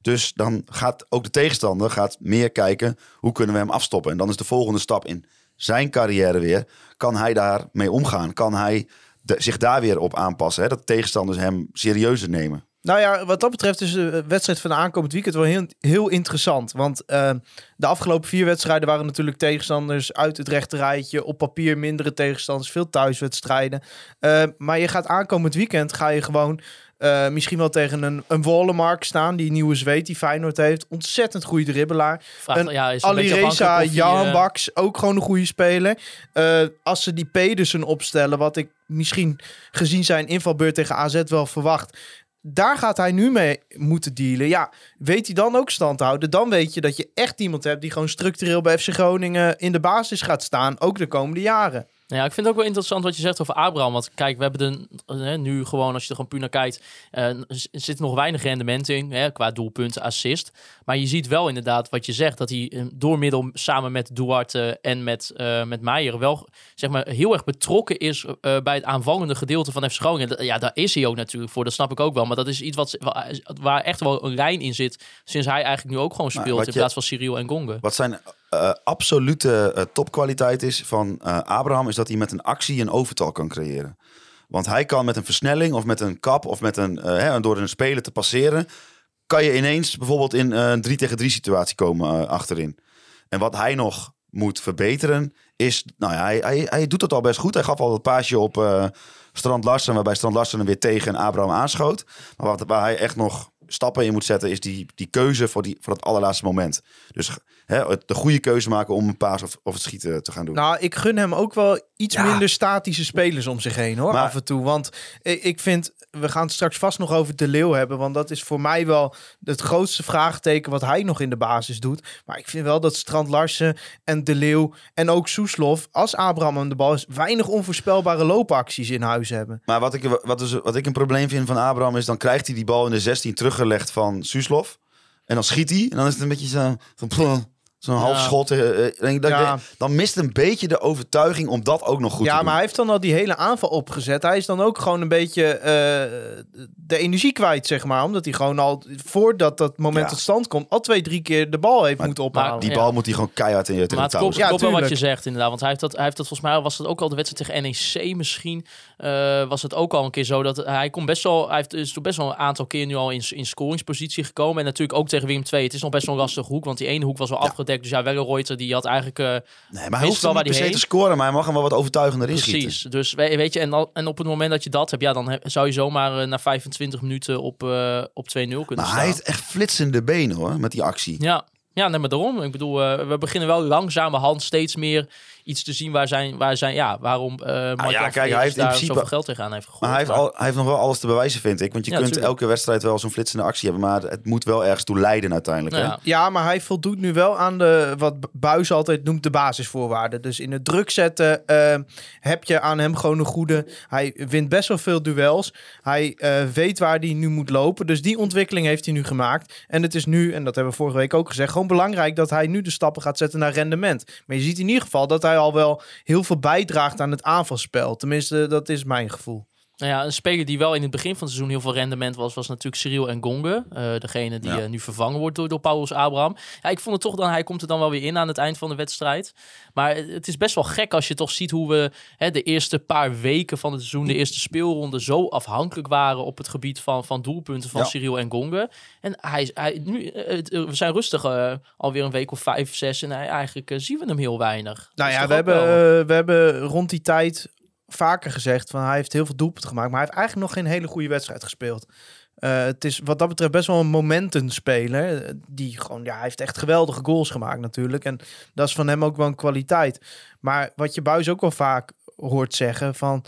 E: Dus dan gaat ook de tegenstander gaat meer kijken hoe kunnen we hem afstoppen. En dan is de volgende stap in zijn carrière weer. Kan hij daarmee omgaan? Kan hij zich daar weer op aanpassen? Hè? Dat tegenstanders hem serieuzer nemen.
A: Nou ja, wat dat betreft is de wedstrijd van de aankomend weekend wel heel, heel interessant. Want eh, de afgelopen vier wedstrijden waren natuurlijk tegenstanders uit het rechterrijtje. Op papier mindere tegenstanders, veel thuiswedstrijden. Eh, maar je gaat aankomend weekend ga je gewoon eh, misschien wel tegen een, een Wollemark staan. Die nieuwe zweet die Feyenoord heeft. Ontzettend goede dribbelaar.
D: Vraag,
A: Een
D: ja, is een beetje
A: Alireza
D: afhankelijk of hij, eh,
A: Jan Baks, ook gewoon een goede speler. Eh, als ze die Pedersen opstellen, wat ik misschien gezien zijn invalbeurt tegen AZ wel verwacht. Daar gaat hij nu mee moeten dealen. Ja, weet hij dan ook stand te houden? Dan weet je dat je echt iemand hebt die gewoon structureel bij FC Groningen in de basis gaat staan. Ook de komende jaren.
D: Ja, ik vind het ook wel interessant wat je zegt over Abraham. Want kijk, we hebben er eh, nu gewoon, als je er gewoon puur naar kijkt, eh, er zit nog weinig rendement in hè, qua doelpunten, assist. Maar je ziet wel inderdaad wat je zegt, dat hij eh, door middel samen met Duarte en met, met Meijer wel zeg maar, heel erg betrokken is bij het aanvallende gedeelte van FC Groningen. Ja, daar is hij ook natuurlijk voor, dat snap ik ook wel. Maar dat is iets wat, wa- waar echt wel een lijn in zit, sinds hij eigenlijk nu ook gewoon speelt in
E: je-
D: plaats van Cyril en Gonge.
E: Wat zijn eh, absolute eh, topkwaliteit is van eh, Abraham, is dat hij met een actie een overtal kan creëren. Want hij kan met een versnelling of met een kap of met een, hè, door een speler te passeren, kan je ineens bijvoorbeeld in een 3 tegen 3 situatie komen achterin. En wat hij nog moet verbeteren is, nou ja, hij, hij, hij doet het al best goed. Hij gaf al het paasje op Strand Larsen, waarbij Strand Larsen hem weer tegen en Abraham aanschoot. Maar wat, waar hij echt nog stappen in moet zetten, is die, die keuze voor, die, voor het allerlaatste moment. Dus hè, het- de goede keuze maken om een paas of, of het schieten te gaan doen.
A: Nou, ik gun hem ook wel iets
E: Ja.
A: minder statische spelers om zich heen hoor,
E: Maar-
A: af en toe. Want ik, ik vind, we gaan het straks vast nog over De Leeuw hebben. Want dat is voor mij wel het grootste vraagteken wat hij nog in de basis doet. Maar ik vind wel dat Strand Larsen en De Leeuw en ook Soeslof, als Abraham aan de bal is, weinig onvoorspelbare loopacties in huis hebben.
E: Maar wat ik, wat, is, wat ik een probleem vind van Abraham is, dan krijgt hij die bal in de 16 teruggelegd van Suslov. En dan schiet hij. En dan is het een beetje zo- [LAUGHS] zo'n half
D: Ja.
E: schot. eh, eh, denk dat
A: Ja.
E: dan mist een beetje de overtuiging om dat ook nog goed te
A: ja,
E: doen.
A: maar hij heeft dan al die hele aanval opgezet. Hij is dan ook gewoon een beetje eh, de energie kwijt, zeg maar. Omdat hij gewoon al, voordat dat moment
E: Ja.
A: tot stand komt, al twee, drie keer de bal heeft
E: Maar-
A: moeten ophalen.
E: Die
D: Ja.
E: bal moet hij gewoon keihard in je tegen
D: Maar het klopt,
A: Ja,
D: klopt wat je zegt inderdaad. Want hij heeft dat, hij heeft dat volgens mij was het ook al de wedstrijd tegen NEC misschien. Eh, was het ook al een keer zo dat hij komt best wel. Hij heeft, is toch best wel een aantal keer nu al in, in scoringspositie gekomen. En natuurlijk ook tegen Willem II. Het is nog best wel een lastige hoek. Want die ene hoek was wel
E: Ja.
D: afgedekt. Dus ja, Wellenreuter die had eigenlijk. eh,
E: Nee, maar hij hoeft
D: wel waar
E: niet per se te scoren, maar hij mag hem wel wat overtuigender
D: precies.
E: inschieten.
D: Dus we- weet je, en, al- en op het moment dat je dat hebt, ja, dan heb- zou je zomaar eh, na 25 minuten op, op 2-0 kunnen
E: Maar
D: staan.
E: hij heeft echt flitsende benen hoor, met die actie.
D: Ja, ja nee, maar daarom. Ik bedoel, we beginnen wel langzamerhand steeds meer iets te zien waar zijn, waar zijn ja, waarom eh
E: Ah, ja, kijk, hij heeft in
D: daar
E: principe-
D: zoveel geld tegenaan heeft gegooid.
E: Maar hij heeft, al, hij heeft nog wel alles te bewijzen, vind ik. Want je
D: Ja,
E: kunt
D: tuurlijk.
E: elke wedstrijd wel zo'n flitsende actie hebben. Maar het moet wel ergens toe leiden uiteindelijk. Hè?
D: Ja.
A: Ja, maar hij voldoet nu wel aan de, wat Buis altijd noemt, de basisvoorwaarden. Dus in het druk zetten eh, heb je aan hem gewoon een goede... Hij wint best wel veel duels. Hij eh, weet waar hij nu moet lopen. Dus die ontwikkeling heeft hij nu gemaakt. En het is nu, en dat hebben we vorige week ook gezegd... gewoon belangrijk dat hij nu de stappen gaat zetten naar rendement. Maar je ziet in ieder geval dat hij al wel heel veel bijdraagt aan het aanvalspel. Tenminste, dat is mijn gevoel.
D: Nou ja, een speler die wel in het begin van het seizoen heel veel rendement was, was natuurlijk Cyril en Gonge. Eh, degene die
E: Ja.
D: eh, nu vervangen wordt door, door Paulus Abraham. Ja, ik vond het toch dan, hij komt er dan wel weer in aan het eind van de wedstrijd. Maar het is best wel gek als je toch ziet hoe we hè, de eerste paar weken van het seizoen, de eerste speelronde, zo afhankelijk waren op het gebied van, van doelpunten van
E: Ja.
D: Cyril en Gonge. En hij, hij, nu, eh, we zijn rustig alweer een week of vijf, zes en hij, eigenlijk zien we hem heel weinig.
A: Nou ja, we hebben,
D: wel-
A: we hebben rond die tijd vaker gezegd van hij heeft heel veel doelpunten gemaakt, maar hij heeft eigenlijk nog geen hele goede wedstrijd gespeeld. Eh, het is wat dat betreft best wel een momentenspeler. eh, Die gewoon, ja, hij heeft echt geweldige goals gemaakt natuurlijk. En dat is van hem ook wel een kwaliteit. Maar wat je Buis ook wel vaak hoort zeggen van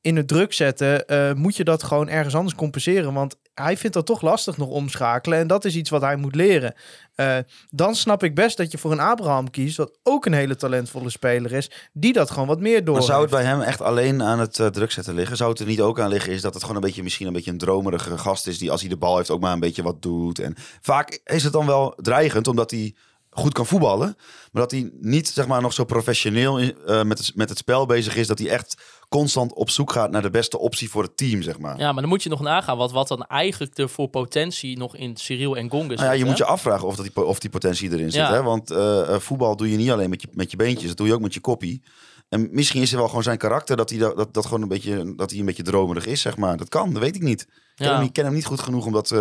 A: in het druk zetten, eh, moet je dat gewoon ergens anders compenseren. Want hij vindt dat toch lastig nog omschakelen. En dat is iets wat hij moet leren. Eh, dan snap ik best dat je voor een Abraham kiest, wat ook een hele talentvolle speler is, die dat gewoon wat meer door.
E: Maar zou het bij hem echt alleen aan het eh, druk zetten liggen? Zou het er niet ook aan liggen is dat het gewoon een beetje misschien een beetje een dromerige gast is die als hij de bal heeft ook maar een beetje wat doet. En vaak is het dan wel dreigend omdat hij goed kan voetballen, maar dat hij niet zeg maar nog zo professioneel eh, met, het, met het spel bezig is dat hij echt constant op zoek gaat naar de beste optie voor het team zeg maar.
D: Ja, maar dan moet je nog nagaan wat, wat dan eigenlijk er voor potentie nog in Cyril en Gonga zit.
E: Nou ja, je
D: hè?
E: moet je afvragen of, dat die, of die potentie erin zit.
D: Ja.
E: Hè? Want eh, eh, voetbal doe je niet alleen met je, met je beentjes, dat doe je ook met je koppie. En misschien is het wel gewoon zijn karakter dat hij dat, dat, dat gewoon een beetje, dat hij een beetje dromerig is, zeg maar. Dat kan, dat weet ik niet. Ik ken,
D: Ja.
E: hem, niet- ken hem niet goed genoeg om dat. eh,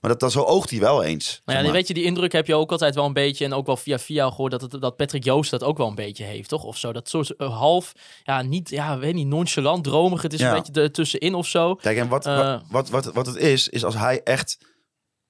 E: maar dat, dat zo oogt hij wel eens.
D: Nou ja,
E: maar.
D: weet je, die indruk heb je ook altijd wel een beetje. En ook wel via via gehoord dat, het, dat Patrick Joost dat ook wel een beetje heeft, toch? Of zo. Dat soort eh, half, ja, niet, ja, weet niet, nonchalant, dromig. Het is
E: Ja.
D: een beetje er tussenin of zo.
E: Kijk, en wat,
D: Eh.
E: wat, wat, wat, wat het is, is als hij echt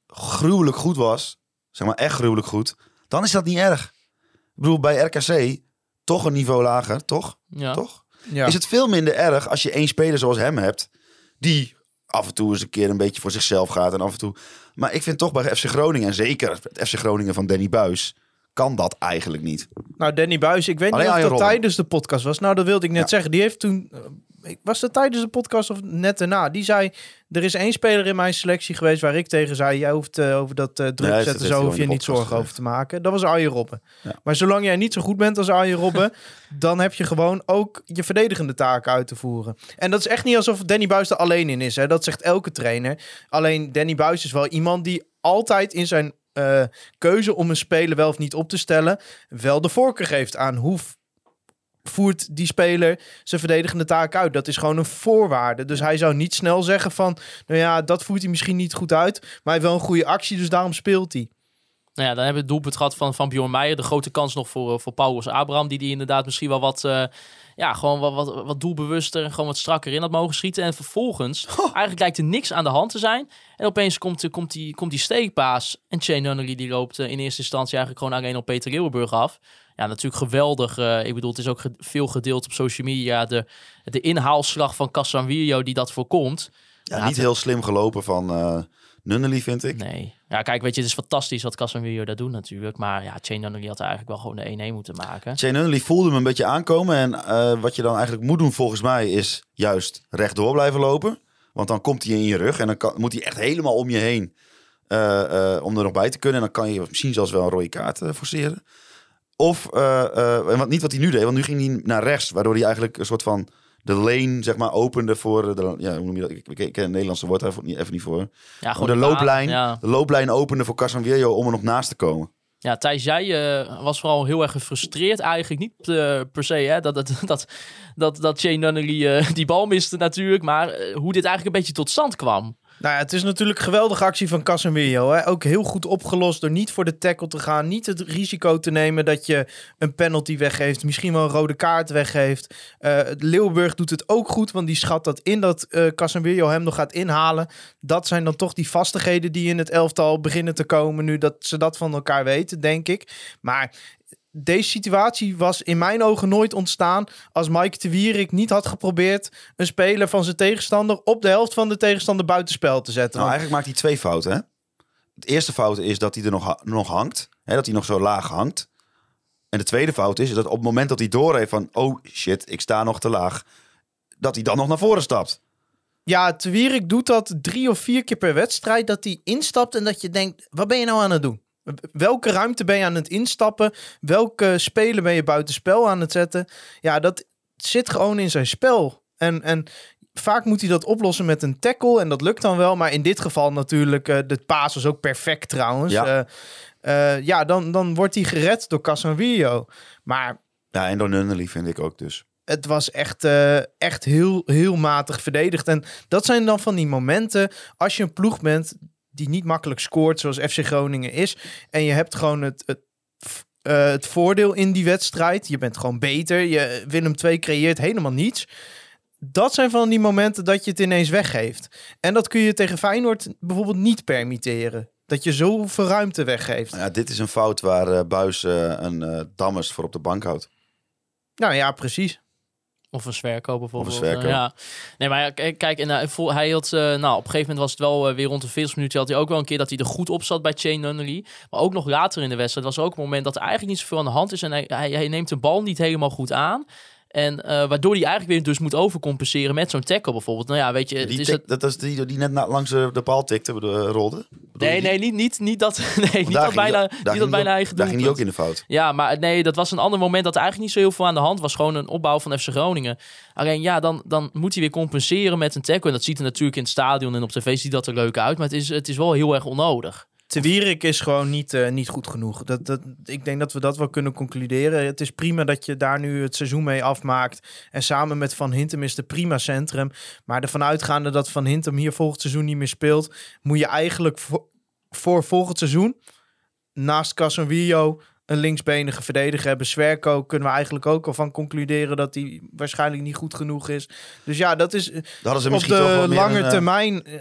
E: gruwelijk goed was, zeg maar echt gruwelijk goed, dan is dat niet erg. Ik bedoel, bij RKC toch een niveau lager, toch?
D: Ja.
E: Toch?
A: Ja.
E: is het veel minder erg als je één speler zoals hem hebt, die af en toe eens een keer een beetje voor zichzelf gaat en af en toe. Maar ik vind toch bij FC Groningen, en zeker het FC Groningen van Danny Buis, kan dat eigenlijk niet.
A: Nou, Danny Buis, ik weet
E: Alleen
A: niet of dat
E: Robben.
A: tijdens de podcast was. Nou, dat wilde ik net
E: Ja.
A: zeggen. Die heeft toen... Was dat tijdens de podcast of net daarna? Die zei, er is één speler in mijn selectie geweest waar ik tegen zei... jij hoeft eh, over dat eh, druk zetten, zo hoef je niet zorgen over te maken. Dat was Arjen Robben.
E: Ja.
A: Maar zolang jij niet zo goed bent als Arjen [LAUGHS] Robben... dan heb je gewoon ook je verdedigende taken uit te voeren. En dat is echt niet alsof Danny Buis er alleen in is. Hè? Dat zegt elke trainer. Alleen Danny Buis is wel iemand die altijd in zijn eh, keuze om een speler wel of niet op te stellen... wel de voorkeur geeft aan hoe voert die speler zijn verdedigende taak uit. Dat is gewoon een voorwaarde. Dus hij zou niet snel zeggen van... nou ja, dat voert hij misschien niet goed uit... maar hij heeft wel een goede actie, dus daarom speelt hij.
D: Nou ja, dan hebben we het doelpunt gehad van, van Bjorn Meijer. De grote kans nog voor, eh, voor Paulus Abraham. Die die inderdaad misschien wel wat, eh, ja, gewoon wat, wat, wat doelbewuster en gewoon wat strakker in had mogen schieten. En vervolgens, [LAUGHS] eigenlijk lijkt er niks aan de hand te zijn. En opeens komt, eh, komt, die, komt die steekpaas. En Shane Nunnery die loopt in eerste instantie eigenlijk gewoon alleen op Peter Leeuwenburg af. Ja, natuurlijk geweldig. eh, ik bedoel, het is ook ge- veel gedeeld op social media. De, de inhaalslag van Casanvillo die dat voorkomt.
E: Ja,
D: Ja,
E: niet
D: het-
E: heel slim gelopen van Nunnely, vind ik.
D: Nee. Ja, kijk, weet je, het is fantastisch wat Casemiro dat doet natuurlijk. Maar ja, Shane Nunnery had eigenlijk wel gewoon de 1-1 moeten maken.
E: Shane Nunnely voelde hem een beetje aankomen. En eh, wat je dan eigenlijk moet doen volgens mij is juist rechtdoor blijven lopen. Want dan komt hij in je rug en dan kan, moet hij echt helemaal om je heen om er nog bij te kunnen. En dan kan je misschien zelfs wel een rode kaart forceren. Of, eh, eh, en wat, niet wat hij nu deed, want nu ging hij naar rechts. Waardoor hij eigenlijk een soort van de lane zeg maar opende voor de, ja, hoe noem je dat? Ik, ken het Nederlandse woord even niet, even niet voor.
D: Ja,
E: Gewoon de looplijn,
D: Ja.
E: de looplijn opende voor Casemiro om er nog naast te komen.
D: ja, Thijs, jij eh, was vooral heel erg gefrustreerd. Eigenlijk niet eh, per se hè, dat, dat, dat, dat, dat Shane Nunnery eh, die bal miste natuurlijk. Maar eh, hoe dit eigenlijk een beetje tot stand kwam.
A: Nou ja, het is natuurlijk een geweldige actie van Casemiro. Hè? Ook heel goed opgelost door niet voor de tackle te gaan. Niet het risico te nemen dat je een penalty weggeeft. Misschien wel een rode kaart weggeeft. Eh Leeuwburg doet het ook goed, want die schat dat in dat eh Casemiro hem nog gaat inhalen. Dat zijn dan toch die vastigheden die in het elftal beginnen te komen. Nu dat ze dat van elkaar weten, denk ik. Maar deze situatie was in mijn ogen nooit ontstaan als Mike de Wierik niet had geprobeerd een speler van zijn tegenstander op de helft van de tegenstander buitenspel te zetten.
E: Nou, eigenlijk maakt hij twee fouten. Hè? Het eerste fout is dat hij er nog, ha- nog hangt. Hè? Dat hij nog zo laag hangt. En de tweede fout is dat op het moment dat hij doorheeft van... oh shit, ik sta nog te laag. Dat hij dan nog naar voren stapt.
A: Ja, de Wierik doet dat drie of vier keer per wedstrijd. Dat hij instapt en dat je denkt, wat ben je nou aan het doen? Welke ruimte ben je aan het instappen? Welke speler ben je buitenspel aan het zetten? Ja, dat zit gewoon in zijn spel. En, en vaak moet hij dat oplossen met een tackle. En dat lukt dan wel. Maar in dit geval natuurlijk, eh, de paas was ook perfect trouwens.
E: Ja.
A: Ja, ja dan, dan wordt hij gered door Casemiro. Maar
E: Ja, en door Nunnely vind ik ook dus.
A: het was echt, eh, echt heel, heel matig verdedigd. En dat zijn dan van die momenten als je een ploeg bent die niet makkelijk scoort, zoals FC Groningen is. En je hebt gewoon het, het eh, het voordeel in die wedstrijd. Je bent gewoon beter. Je, Willem II creëert helemaal niets. Dat zijn van die momenten dat je het ineens weggeeft. En dat kun je tegen Feyenoord bijvoorbeeld niet permitteren. Dat je zoveel ruimte weggeeft.
E: Ja, dit is een fout waar eh, Buis eh, een Dammers voor op de bank houdt.
A: Nou ja, precies.
D: Of een Zwerko bijvoorbeeld.
E: Zwerko.
D: Eh, ja. Nee, maar kijk, en, eh, hij had, eh, nou, op een gegeven moment was het wel weer rond de 40 minuten. Had hij ook wel een keer dat hij er goed op zat bij Chain Nunnally. Maar ook nog later in de wedstrijd was er ook een moment dat er eigenlijk niet zoveel aan de hand is. En hij, hij, hij neemt de bal niet helemaal goed aan. En eh, waardoor hij eigenlijk weer dus moet overcompenseren met zo'n tackle bijvoorbeeld. Nou ja, weet je,
E: Die
D: is
E: Dat is die die net langs de, paal tikte, bedoel, eh, rolde. Bedoel
D: Nee, nee, niet, niet, niet dat, [LAUGHS] nee, niet dat bijna,
E: daar
D: niet dat bijna eigen
E: Daar ging hij ook in de fout.
D: Ja, maar nee, dat was een ander moment dat er eigenlijk niet zo heel veel aan de hand was. Gewoon een opbouw van FC Groningen. Alleen ja, dan, dan moet hij weer compenseren met een tackle. En dat ziet er natuurlijk in het stadion en op tv ziet dat er leuk uit. Maar het is, het is wel heel erg onnodig.
A: Te Wierik is gewoon niet, eh, niet goed genoeg. Dat, dat, ik denk dat we dat wel kunnen concluderen. Het is prima dat je daar nu het seizoen mee afmaakt. En samen met Van Hintem is de prima centrum. Maar ervan uitgaande dat Van Hintem hier volgend seizoen niet meer speelt... moet je eigenlijk voor, voor volgend seizoen... naast Casemiro een linksbenige verdediger hebben. Zwerko kunnen we eigenlijk ook al van concluderen... dat hij waarschijnlijk niet goed genoeg is. Dus ja, dat is
E: ze
A: op de lange
E: een, eh,
A: termijn eh,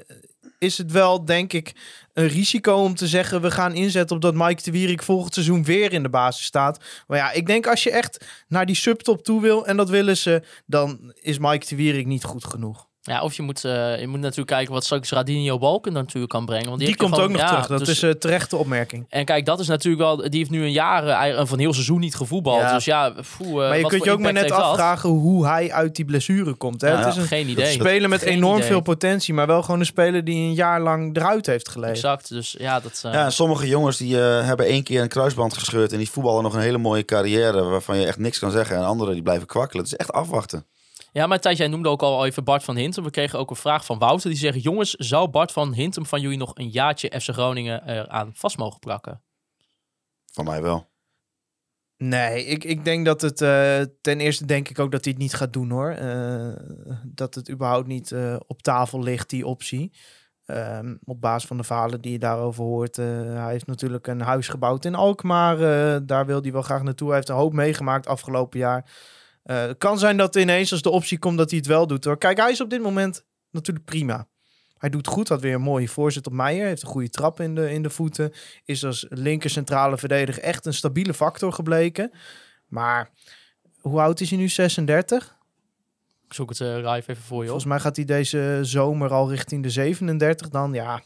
A: is het wel, denk ik, een risico om te zeggen... we gaan inzetten op dat Mike de Wierik volgend seizoen weer in de basis staat. Maar ja, ik denk als je echt naar die subtop toe wil... en dat willen ze, dan is Mike de Wierik niet goed genoeg.
D: Ja, of je moet, eh, je moet natuurlijk kijken wat straks Radinho Balken natuurlijk kan brengen. Want
A: Die, komt ook nog
D: ja,
A: terug. Dat
D: dus-
A: is een terechte opmerking.
D: En kijk, dat is natuurlijk wel... Die heeft nu een jaar, eh, eigenlijk van heel seizoen niet gevoetbald.
A: Ja.
D: Dus ja, eh,
A: maar je
D: wat
A: kunt je ook maar net
D: dat?
A: afvragen hoe hij uit die blessure komt. Hè?
E: Ja,
A: het is een
D: Geen idee.
A: speler met
D: Geen
A: enorm
D: idee.
A: veel potentie... maar wel gewoon een speler die een jaar lang eruit heeft gelegen.
D: Exact, dus ja, dat... eh,
E: Ja, sommige jongens die eh, hebben één keer een kruisband gescheurd en die voetballen nog een hele mooie carrière waarvan je echt niks kan zeggen. En anderen die blijven kwakkelen. Het is echt afwachten.
D: Ja, maar Thijs, jij noemde ook al even Bart van Hintem. We kregen ook een vraag van Wouter. Die zegt, jongens, zou Bart van Hintem van jullie nog een jaartje FC Groningen eraan vast mogen plakken?
E: Van mij wel.
A: Nee, ik, ik denk dat het. eh, ten eerste denk ik ook dat hij het niet gaat doen hoor. Eh, dat het überhaupt niet eh, op tafel ligt, die optie. Ehm, op basis van de verhalen die je daarover hoort. eh, hij heeft natuurlijk een huis gebouwd in Alkmaar. eh, daar wil hij wel graag naartoe. Hij heeft een hoop meegemaakt afgelopen jaar. Eh, het kan zijn dat ineens als de optie komt dat hij het wel doet hoor. Kijk, hij is op dit moment natuurlijk prima. Hij doet goed, had weer een mooie voorzet op Meijer. Heeft een goede trap in de, in de voeten. Is als linker centrale verdediger echt een stabiele factor gebleken. Maar hoe oud is hij nu? 36?
D: Ik zoek het eh, live even voor je.
A: Volgens mij gaat hij deze zomer al richting de 37 dan. Ja,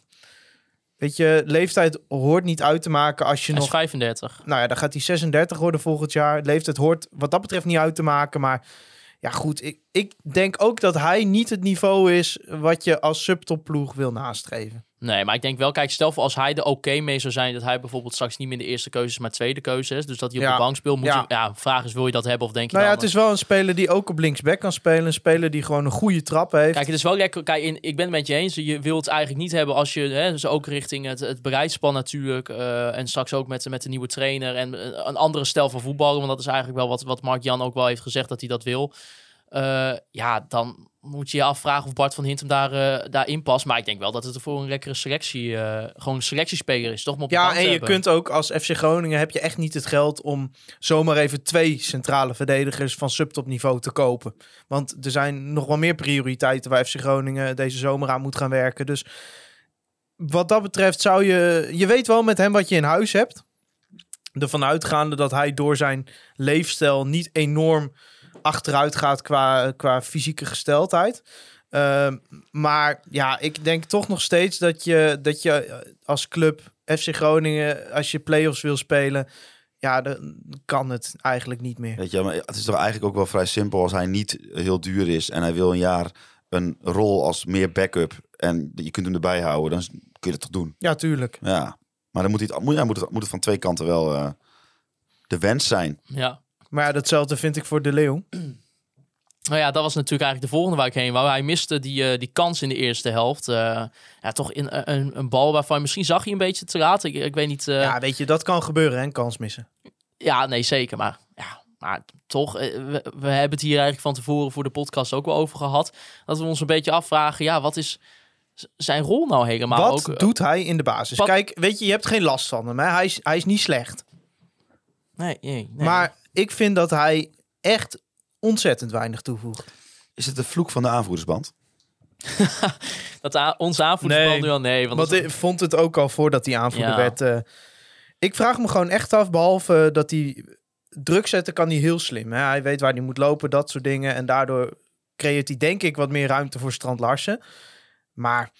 A: weet je, leeftijd hoort niet uit te maken als je
D: Hij is
A: nog...
D: 35.
A: Nou ja, dan gaat hij 36 worden volgend jaar. Leeftijd hoort wat dat betreft niet uit te maken. Maar ja, goed. Ik, ik denk ook dat hij niet het niveau is wat je als subtopploeg wil nastreven.
D: Nee, maar ik denk wel, kijk, stel voor als hij er oké mee zou zijn... dat hij bijvoorbeeld straks niet meer de eerste keuze is, maar tweede keuze is. Dus dat hij op
A: Ja.
D: de bank speelt. Moet
A: Ja.
D: je, ja, vraag is, wil je dat hebben of denk je
A: Nou ja, het is wel een speler die ook op linksback kan spelen. Een speler die gewoon een goede trap heeft.
D: Kijk, het is wel lekker. Kijk, in, ik ben het met je eens. Je wilt het eigenlijk niet hebben als je, hè, dus ook richting het, het bereidspan natuurlijk. eh, en straks ook met, met de nieuwe trainer en een andere stijl van voetballen. Want dat is eigenlijk wel wat, wat Mark Jan ook wel heeft gezegd dat hij dat wil. Eh, ja, dan moet je je afvragen of Bart van Hintem daar, eh, daarin past. Maar ik denk wel dat het voor een lekkere selectie, eh, gewoon een selectiespeler is, toch? op de
A: Ja, en je
D: hebben.
A: kunt ook als FC Groningen heb je echt niet het geld om zomaar even twee centrale verdedigers van subtopniveau te kopen. Want er zijn nog wel meer prioriteiten waar FC Groningen deze zomer aan moet gaan werken. Dus wat dat betreft zou je, je weet wel met hem wat je in huis hebt. Ervan uitgaande dat hij door zijn leefstijl niet enorm achteruit gaat qua, qua fysieke gesteldheid. Ehm, maar ja, ik denk toch nog steeds dat je, dat je eh, als club FC Groningen, als je play-offs wil spelen, ja, dan kan het eigenlijk niet meer.
E: Weet je, maar het is toch eigenlijk ook wel vrij simpel als hij niet heel duur is en hij wil een jaar een rol als meer backup en je kunt hem erbij houden, dan kun je dat toch doen.
A: Ja, tuurlijk.
E: Ja, maar dan moet, hij het, moet, ja, moet, het, moet het van twee kanten wel eh, de wens zijn.
D: Ja.
A: Maar ja, datzelfde vind ik voor De Leeuw. [CLEARS THROAT]
D: Nou ja, dat was natuurlijk eigenlijk de volgende waar ik heen wou. Hij miste die, eh, die kans in de eerste helft. Eh, ja, toch in, een, een bal waarvan misschien zag hij een beetje te laat. Ik, ik weet niet. eh,
A: Ja, weet je, dat kan gebeuren, hè, kans missen.
D: Ja, nee, zeker. Maar, ja, maar toch, eh, we, we hebben het hier eigenlijk van tevoren voor de podcast ook wel over gehad. Dat we ons een beetje afvragen, ja, wat is zijn rol nou helemaal?
A: Wat
D: ook,
A: doet hij in de basis?
D: wat-
A: Kijk, weet je, je hebt geen last van hem. Hè? Hij, is, hij is niet slecht.
D: Nee, nee, nee.
A: Maar ik vind dat hij echt ontzettend weinig toevoegt.
E: Is het de vloek van de aanvoerdersband? [LAUGHS]
D: dat onze aanvoerdersband
A: Nee.
D: nu al... Nee, want
A: Want ik vond het ook al voordat hij aanvoerder
D: Ja.
A: werd. eh, ik vraag me gewoon echt af, behalve dat hij druk zetten kan hij heel slim. Hè? Hij weet waar hij moet lopen, dat soort dingen. En daardoor creëert hij denk ik wat meer ruimte voor Strand Larsen. Maar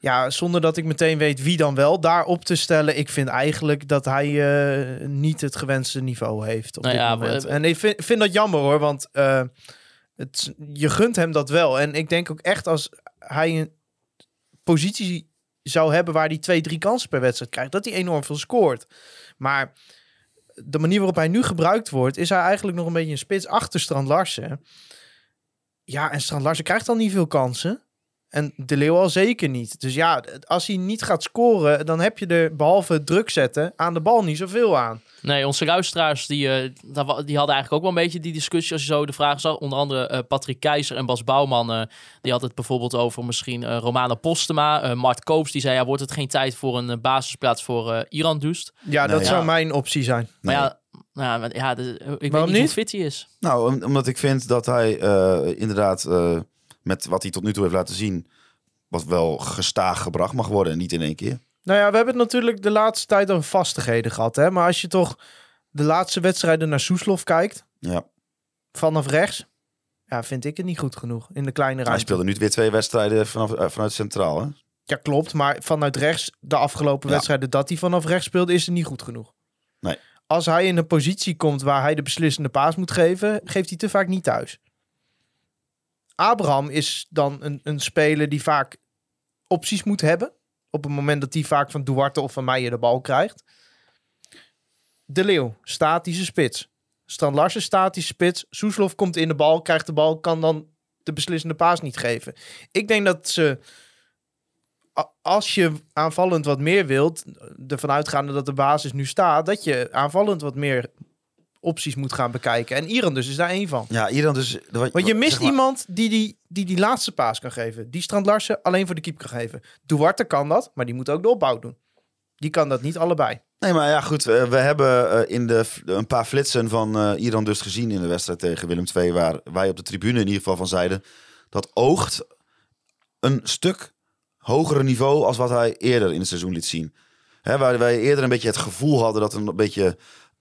A: ja, zonder dat ik meteen weet wie dan wel daar op te stellen. Ik vind eigenlijk dat hij eh, niet het gewenste niveau heeft op
D: Nou
A: dit
D: ja,
A: moment. En ik vind, vind dat jammer hoor, want eh, het, je gunt hem dat wel. En ik denk ook echt als hij een positie zou hebben waar hij twee, drie kansen per wedstrijd krijgt, dat hij enorm veel scoort. Maar de manier waarop hij nu gebruikt wordt, is hij eigenlijk nog een beetje een spits achter Strand Larsen. Ja, en Strand Larsen krijgt dan niet veel kansen. En De Leeuw al zeker niet. Dus ja, als hij niet gaat scoren, dan heb je er behalve het druk zetten aan de bal niet zoveel aan.
D: Nee, onze luisteraars die, eh, die hadden eigenlijk ook wel een beetje die discussie als je zo de vragen zag. Onder andere eh, Patrick Keizer en Bas Bouwman. eh, die had het bijvoorbeeld over misschien eh Romana Postema. Eh, Mart Koops die zei, ja, wordt het geen tijd voor een basisplaats voor eh Iran Dust?
A: Ja, dat
E: Nee.
A: zou mijn optie zijn.
D: Maar ja, nou, ja, ik weet
A: Waarom
D: niet hoe
A: niet?
D: fit hij is.
E: Nou, om- omdat ik vind dat hij eh, inderdaad eh, met wat hij tot nu toe heeft laten zien, wat wel gestaag gebracht mag worden en niet in één keer.
A: Nou ja, we hebben het natuurlijk de laatste tijd over vastigheden gehad. Hè? Maar als je toch de laatste wedstrijden naar Soeslof kijkt,
E: Ja.
A: vanaf rechts, ja, vind ik het niet goed genoeg in de kleine
E: Hij
A: ruimte.
E: speelde nu weer twee wedstrijden vanaf, eh, vanuit Centraal. Hè?
A: Ja, klopt. Maar vanuit rechts, de afgelopen
E: Ja.
A: wedstrijden dat hij vanaf rechts speelde, is het niet goed genoeg.
E: Nee.
A: Als hij in een positie komt waar hij de beslissende paas moet geven, geeft hij te vaak niet thuis. Abraham is dan een, een speler die vaak opties moet hebben. Op het moment dat hij vaak van Duarte of van Meijer de bal krijgt. De Leeuw, statische spits. Strand Larsen, statische spits. Soeslof komt in de bal, krijgt de bal, kan dan de beslissende paas niet geven. Ik denk dat ze als je aanvallend wat meer wilt, ervan uitgaande dat de basis nu staat, dat je aanvallend wat meer opties moet gaan bekijken. En Iran dus is daar één van.
E: Ja, Iran dus...
A: Want je mist
E: zeg maar-
A: iemand die die, die die laatste paas kan geven. Die Strand Larsen alleen voor de keep kan geven. Duarte kan dat, maar die moet ook de opbouw doen. Die kan dat niet allebei.
E: Nee, maar ja, goed. we hebben eh, in de, een paar flitsen van eh, Iran dus gezien in de wedstrijd tegen Willem II, waar wij op de tribune in ieder geval van zeiden, dat oogt een stuk hogere niveau als wat hij eerder in het seizoen liet zien. Waar wij eerder een beetje het gevoel hadden dat een beetje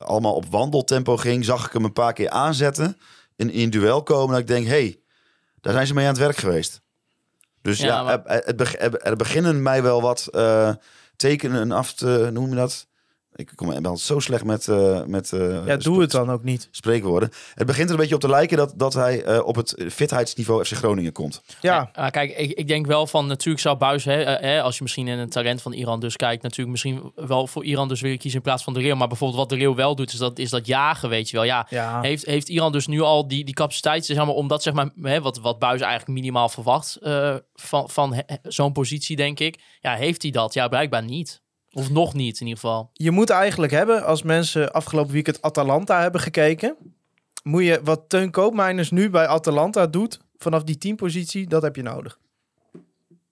E: allemaal op wandeltempo ging, zag ik hem een paar keer aanzetten, in, in duel komen. Dat ik denk, hé, hey, daar zijn ze mee aan het werk geweest. Dus
D: Ja,
E: ja,
D: maar-
E: er, het beg- beginnen mij wel wat eh, tekenen af te, noem je dat? Ik kom ben altijd zo slecht met, eh met eh,
A: Ja, doe het dan ook niet.
E: spreekwoorden. Het begint er een beetje op te lijken dat, dat hij eh, op het fitheidsniveau FC Groningen komt.
A: Ja,
D: Maar kijk, ik, ik denk wel van natuurlijk zou Buis, hè, hè, als je misschien in het talent van Iran dus kijkt, natuurlijk misschien wel voor Iran dus willen kiezen in plaats van de Real. Maar bijvoorbeeld wat de Real wel doet, is dat, is dat jagen, weet je wel. Ja,
A: ja.
D: heeft, heeft Iran dus nu al die, die capaciteit, zeg maar, omdat zeg maar, hè, wat, wat Buis eigenlijk minimaal verwacht eh, van, van zo'n positie, denk ik. Ja, heeft hij dat? Ja, blijkbaar niet. Of nog niet, in ieder geval.
A: Je moet eigenlijk hebben, als mensen afgelopen weekend Atalanta hebben gekeken, moet je wat Teun Koopmeiners nu bij Atalanta doet, vanaf die teampositie, dat heb je nodig.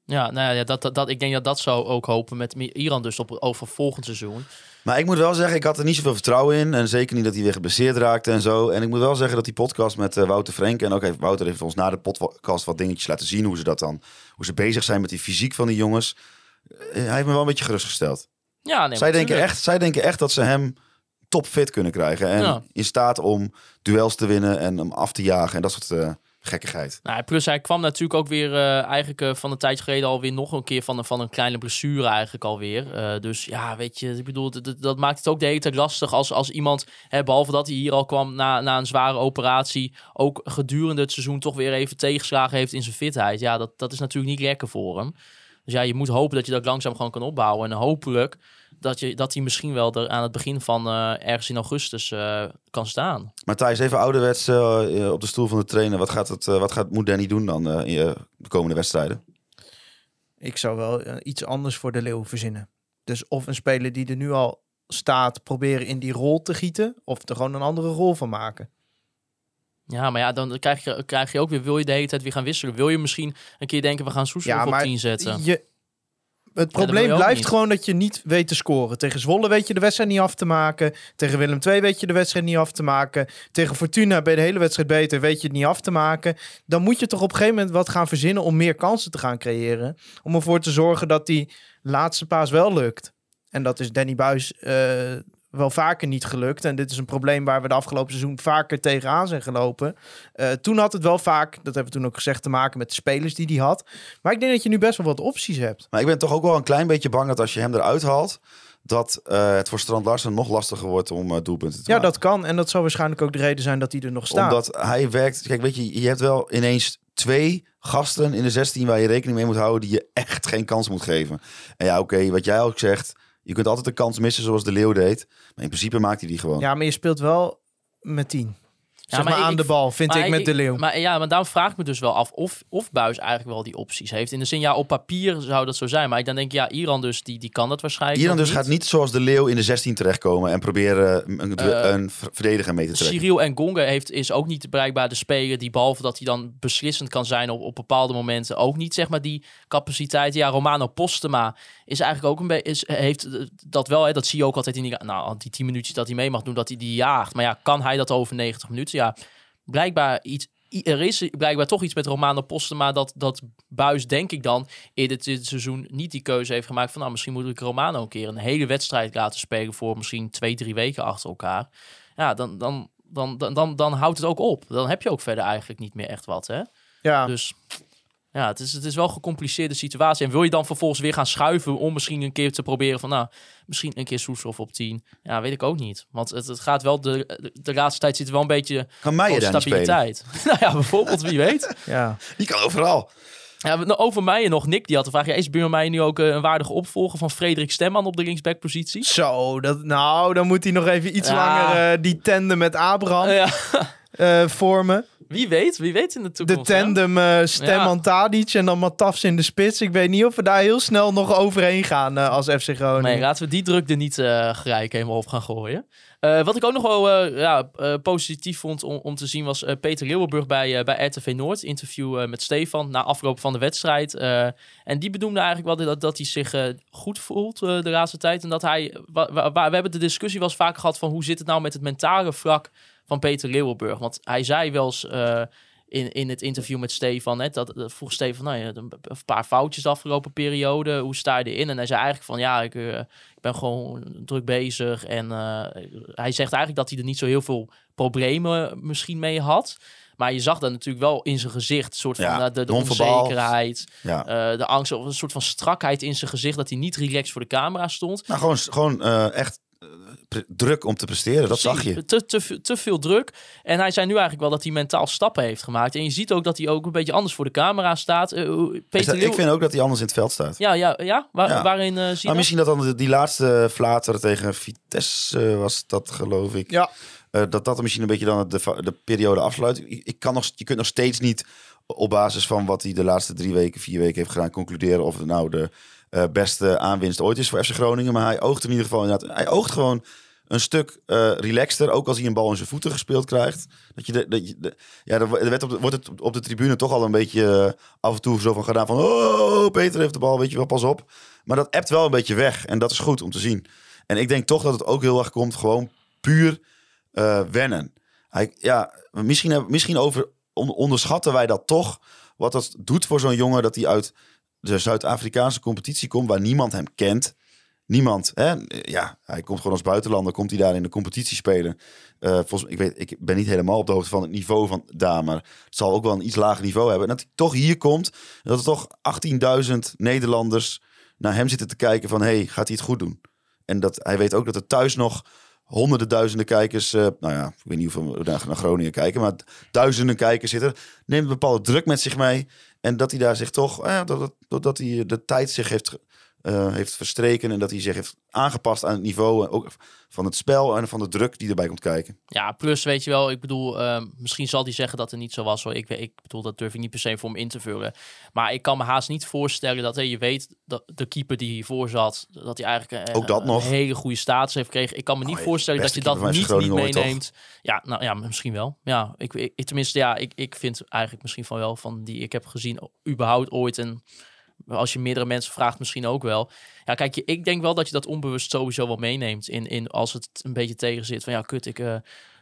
D: Ja, nou ja, dat, dat, dat, ik denk dat dat zou ook hopen met Iran dus op, over volgend seizoen.
E: Maar ik moet wel zeggen, ik had er niet zoveel vertrouwen in. En zeker niet dat hij weer geblesseerd raakte en zo. En ik moet wel zeggen dat die podcast met eh, Wouter Frenk... en ook heeft Wouter heeft ons na de podcast wat dingetjes laten zien... hoe ze dat dan, hoe ze bezig zijn met die fysiek van die jongens. Eh, hij heeft me wel een beetje gerustgesteld.
D: Ja, nee,
E: zij, denken
D: tuurlijk.
E: echt, zij denken echt dat ze hem topfit kunnen krijgen. En
D: Ja.
E: in staat om duels te winnen en hem af te jagen en dat soort eh, gekkigheid.
D: Nou, plus hij kwam natuurlijk ook weer eh, eigenlijk van een tijdje geleden alweer nog een keer van een, van een kleine blessure eigenlijk alweer. Dus ja, weet je, ik bedoel, dat maakt het ook de hele tijd lastig als, als iemand, hè, behalve dat hij hier al kwam na, na een zware operatie, ook gedurende het seizoen toch weer even tegenslagen heeft in zijn fitheid. Ja, dat, dat is natuurlijk niet lekker voor hem. Dus ja, je moet hopen dat je dat langzaam gewoon kan opbouwen. En hopelijk dat, je, dat hij misschien wel er aan het begin van eh, ergens in augustus eh, kan staan.
E: Maar Thijs, even ouderwets eh, op de stoel van de trainer. Wat, gaat het, eh, wat gaat, moet Danny doen dan eh, in de komende wedstrijden?
A: Ik zou wel iets anders voor de Leeuw verzinnen. Dus of een speler die er nu al staat, proberen in die rol te gieten, of er gewoon een andere rol van maken.
D: Ja, maar ja, dan krijg je, krijg je ook weer, wil je de hele tijd weer gaan wisselen? Wil je misschien een keer denken, we gaan Soeslof
A: Ja,
D: op
A: maar
D: 10 zetten?
A: Je, Het probleem blijft gewoon dat je niet weet te scoren. Tegen Zwolle weet je de wedstrijd niet af te maken. Tegen Willem II weet je de wedstrijd niet af te maken. Tegen Fortuna ben je de hele wedstrijd beter, weet je het niet af te maken. Dan moet je toch op een gegeven moment wat gaan verzinnen om meer kansen te gaan creëren. Om ervoor te zorgen dat die laatste paas wel lukt. En dat is Danny Buis eh, wel vaker niet gelukt. En dit is een probleem waar we de afgelopen seizoen vaker tegenaan zijn gelopen. Eh, toen had het wel vaak, dat hebben we toen ook gezegd, te maken met de spelers die hij had. Maar ik denk dat je nu best wel wat opties hebt.
E: Maar ik ben toch ook wel een klein beetje bang dat als je hem eruit haalt, dat eh, het voor Strand Larsen nog lastiger wordt om eh, doelpunten te
A: Ja,
E: maken.
A: dat kan. En dat zal waarschijnlijk ook de reden zijn dat hij er nog staat.
E: Omdat hij werkt. Kijk, weet je, je hebt wel ineens twee gasten in de 16 waar je rekening mee moet houden die je echt geen kans moet geven. En ja, oké, wat jij ook zegt, je kunt altijd een kans missen zoals de Leeuw deed. Maar in principe maakt hij die gewoon.
A: Ja, maar je speelt wel met tien. Zeg
D: maar
A: maar, aan
D: ik-
A: de bal, vind ik, met de Leeuw.
D: Maar ja, maar daarom vraag ik me dus wel af of, of Buis eigenlijk wel die opties heeft. In de zin, ja, op papier zou dat zo zijn. Maar ik dan denk, ja, Iran dus, die, die kan dat waarschijnlijk
E: Iran dus gaat niet zoals de Leeuw in de 16 terechtkomen en proberen een,
D: Eh,
E: een ver- verdediger mee te trekken.
D: Cyril en Gonga heeft, is ook niet bereikbaar de speler die behalve dat hij dan beslissend kan zijn op, op bepaalde momenten ook niet zeg maar die capaciteit. Ja, Romano Postema is eigenlijk ook een beetje is heeft eh, dat wel. Hè, dat zie je ook altijd in die nou die 10 minuutjes dat hij mee mag doen dat hij die jaagt. Maar ja, kan hij dat over 90 minuten? Ja, blijkbaar iets. Er is blijkbaar toch iets met Romano Postema dat, dat Buis, denk ik dan, eerder dit seizoen niet die keuze heeft gemaakt van nou, misschien moet ik Romano een keer een hele wedstrijd laten spelen voor misschien twee, drie weken achter elkaar. Ja, dan, dan, dan, dan, dan, dan houdt het ook op. Dan heb je ook verder eigenlijk niet meer echt wat, hè?
A: ja,
D: Dus ja, het is, het is wel een gecompliceerde situatie. En wil je dan vervolgens weer gaan schuiven om misschien een keer te proberen van, nou, misschien een keer Soeslof op 10. Ja, weet ik ook niet. Want het, het gaat wel, de, de, de laatste tijd zit er wel een beetje
E: Kan spelen?
D: stabiliteit. [LAUGHS] nou ja, bijvoorbeeld, wie weet. [LAUGHS]
A: ja.
E: Die kan overal.
D: Ja, nou, over Meijer nog. Nick die had de vraag, ja, is Buurman Meijer nu ook eh, een waardige opvolger van Frederik Stemman op de linksbackpositie?
A: Zo, dat, nou, dan moet hij nog even iets
D: Ja.
A: langer eh, die tandem met Abraham
D: Ja,
A: eh, vormen.
D: Wie weet, wie weet in de
A: De
D: toekomst. hè?
A: tandem eh Stemman. Tadic en dan Matafs in de spits. Ik weet niet of we daar heel snel nog overheen gaan eh, als FC Groningen.
D: Nee, laten we die druk er niet eh gelijk helemaal op gaan gooien. Wat ik ook nog wel ja, positief vond om, om te zien was Peter Leeuwenburg bij, bij RTV Noord. Interview met Stefan na afloop van de wedstrijd. En die benoemde eigenlijk wel dat, dat hij zich goed voelt de laatste tijd. En dat hij, we hebben de discussie wel eens vaak gehad van hoe zit het nou met het mentale vlak van Peter Leeuwenburg. Want hij zei wel eens eh, in, in het interview met Stefan, hè, dat, dat vroeg Stefan, nou ja, een, paar foutjes de afgelopen periode, hoe sta je erin? En hij zei eigenlijk van, ja, ik, eh, ik ben gewoon druk bezig. En eh, hij zegt eigenlijk dat hij er niet zo heel veel problemen misschien mee had. Maar je zag dat natuurlijk wel in zijn gezicht, een soort van
E: Ja,
D: de, onzekerheid,
E: Ja.
D: de angst, of een soort van strakheid in zijn gezicht, dat hij niet relaxed voor de camera stond.
E: Nou, gewoon, gewoon echt druk om te presteren. Dat zag je.
D: Te, te, veel- te veel druk. En hij zei nu eigenlijk wel dat hij mentaal stappen heeft gemaakt. En je ziet ook dat hij ook een beetje anders voor de camera staat. Eh, Peter
E: dat-
D: Leeuw...
E: ik vind ook dat hij anders in het veld staat.
D: Ja, ja, ja? Waar-
E: Ja.
D: waarin eh zie je
E: misschien dat dan de- die laatste flater tegen Vitesse eh, was dat, geloof ik.
A: Ja,
E: Eh, dat dat misschien een beetje dan de, de periode afsluit. Ik, ik kan nog, je kunt nog steeds niet op basis van wat hij de laatste drie weken, vier weken heeft gedaan, concluderen of het nou de eh, beste aanwinst ooit is voor FC Groningen. Maar hij oogt in ieder geval inderdaad. Hij oogt gewoon een stuk eh relaxter, ook als hij een bal in zijn voeten gespeeld krijgt. Dat je de, ja, er werd op de, wordt het op de tribune toch al een beetje eh, af en toe zo van gedaan van oh, Peter heeft de bal, weet je wel, pas op. Maar dat appt wel een beetje weg en dat is goed om te zien. En ik denk toch dat het ook heel erg komt gewoon puur wennen. Ja, misschien, misschien over, on- onderschatten wij dat toch. Wat dat doet voor zo'n jongen dat hij uit de Zuid-Afrikaanse competitie komt, waar niemand hem kent. Niemand, hè? Ja, hij komt gewoon als buitenlander, komt hij daar in de competitie spelen. Eh, volgens, ik, weet, ik ben niet helemaal op de hoogte van het niveau van daar, maar het zal ook wel een iets lager niveau hebben. En dat hij toch hier komt, dat er toch 18.000 Nederlanders naar hem zitten te kijken van, hey, gaat hij het goed doen? En dat hij weet ook dat er thuis nog honderden duizenden kijkers, eh, nou ja, ik weet niet hoeveel naar, naar Groningen kijken, maar duizenden kijkers zitten, neemt een bepaalde druk met zich mee. En dat hij daar zich toch, eh, dat, dat, dat hij de tijd zich heeft, eh, heeft verstreken en dat hij zich heeft aangepast aan het niveau en ook van het spel en van de druk die erbij komt kijken.
D: Ja, plus weet je wel, ik bedoel, ehm, misschien zal hij zeggen dat het niet zo was hoor. Ik, ik bedoel, dat durf ik niet per se voor hem in te vullen. Maar ik kan me haast niet voorstellen dat, hé, je weet, dat de keeper die hiervoor zat, dat hij eigenlijk eh,
E: Ook dat
D: een
E: nog.
D: hele goede status heeft gekregen. Ik kan me niet
E: Oh,
D: voorstellen dat je dat niet, niet
E: ooit,
D: meeneemt. Ja, nou ja, misschien wel. Ja, ik, ik, tenminste, ja, ik, ik vind eigenlijk misschien van wel van die ik heb gezien, überhaupt ooit een als je meerdere mensen vraagt, misschien ook wel. Ja, kijk, ik denk wel dat je dat onbewust sowieso wel meeneemt. In, in als het een beetje tegen zit. Van ja, kut, ik eh,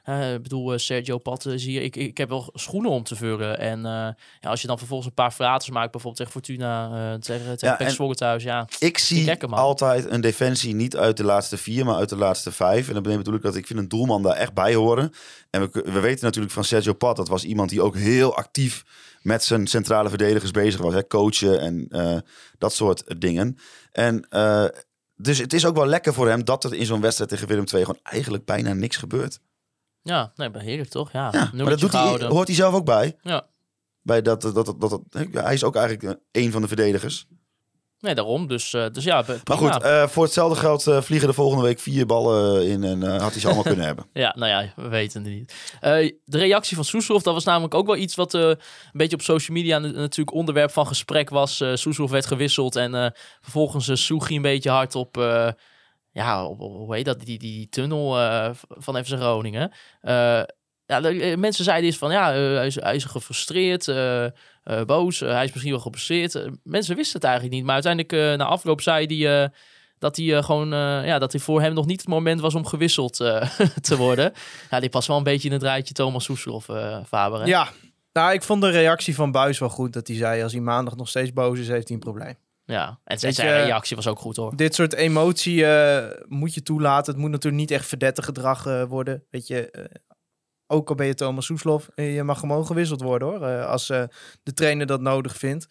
D: eh, ik bedoel, eh, Sergio Pat is hier. Ik, ik heb wel schoenen om te vullen. En eh, ja, als je dan vervolgens een paar fraters maakt, bijvoorbeeld tegen Fortuna, eh tegen, tegen
E: Ja,
D: thuis. Ja,
E: Ik zie altijd een defensie niet uit de laatste vier, maar uit de laatste vijf. En dan bedoel ik dat ik vind een doelman daar echt bij horen. En we, we weten natuurlijk van Sergio Pat, dat was iemand die ook heel actief met zijn centrale verdedigers bezig was. Hè? Coachen en eh, dat soort dingen. En eh, dus het is ook wel lekker voor hem dat er in zo'n wedstrijd tegen Willem II gewoon eigenlijk bijna niks gebeurt.
D: Ja nee, heerlijk toch? Ja,
E: Ja, maar dat doet hij, hoort hij zelf ook bij.
D: Ja.
E: Bij dat, dat, dat, dat, dat- hij is ook eigenlijk eh, een van de verdedigers.
D: Nee, daarom. Dus, eh, dus ja,
E: Maar goed, eh, voor hetzelfde geld vliegen er volgende week vier ballen in en had hij ze allemaal [LAUGHS] kunnen hebben.
D: Ja, nou ja, we weten het niet. De reactie van Soeslof, dat was namelijk ook wel iets wat een beetje op social media na- natuurlijk onderwerp van gesprek was. Soeslof werd gewisseld en vervolgens uh, Soegie een beetje hard op, ja, hoe heet dat, die, die tunnel eh, van FC Groningen. Eh, ja, eh, mensen zeiden eens van, ja, hij, is, gefrustreerd, boos, hij is misschien wel geblesseerd. Eh, mensen wisten het eigenlijk niet, maar uiteindelijk na afloop zei hij... dat hij gewoon, ja, dat hij voor hem nog niet het moment was om gewisseld [LAUGHS] te worden. Ja, die past wel een beetje in het rijtje Thomas Soeslof, Faber.
A: Ja, nou, ik vond de reactie van Buis wel goed. Dat hij zei, als hij maandag nog steeds boos is, heeft hij een probleem.
D: Ja. En zijn
A: Weet
D: zijn
A: je-
D: reactie was ook goed hoor.
A: Dit soort emotie eh, moet je toelaten. Het moet natuurlijk niet echt verdette gedrag eh, worden. Weet je, eh, ook al ben je Thomas Soeslof, je mag gewoon gewisseld worden hoor. als de trainer dat nodig vindt.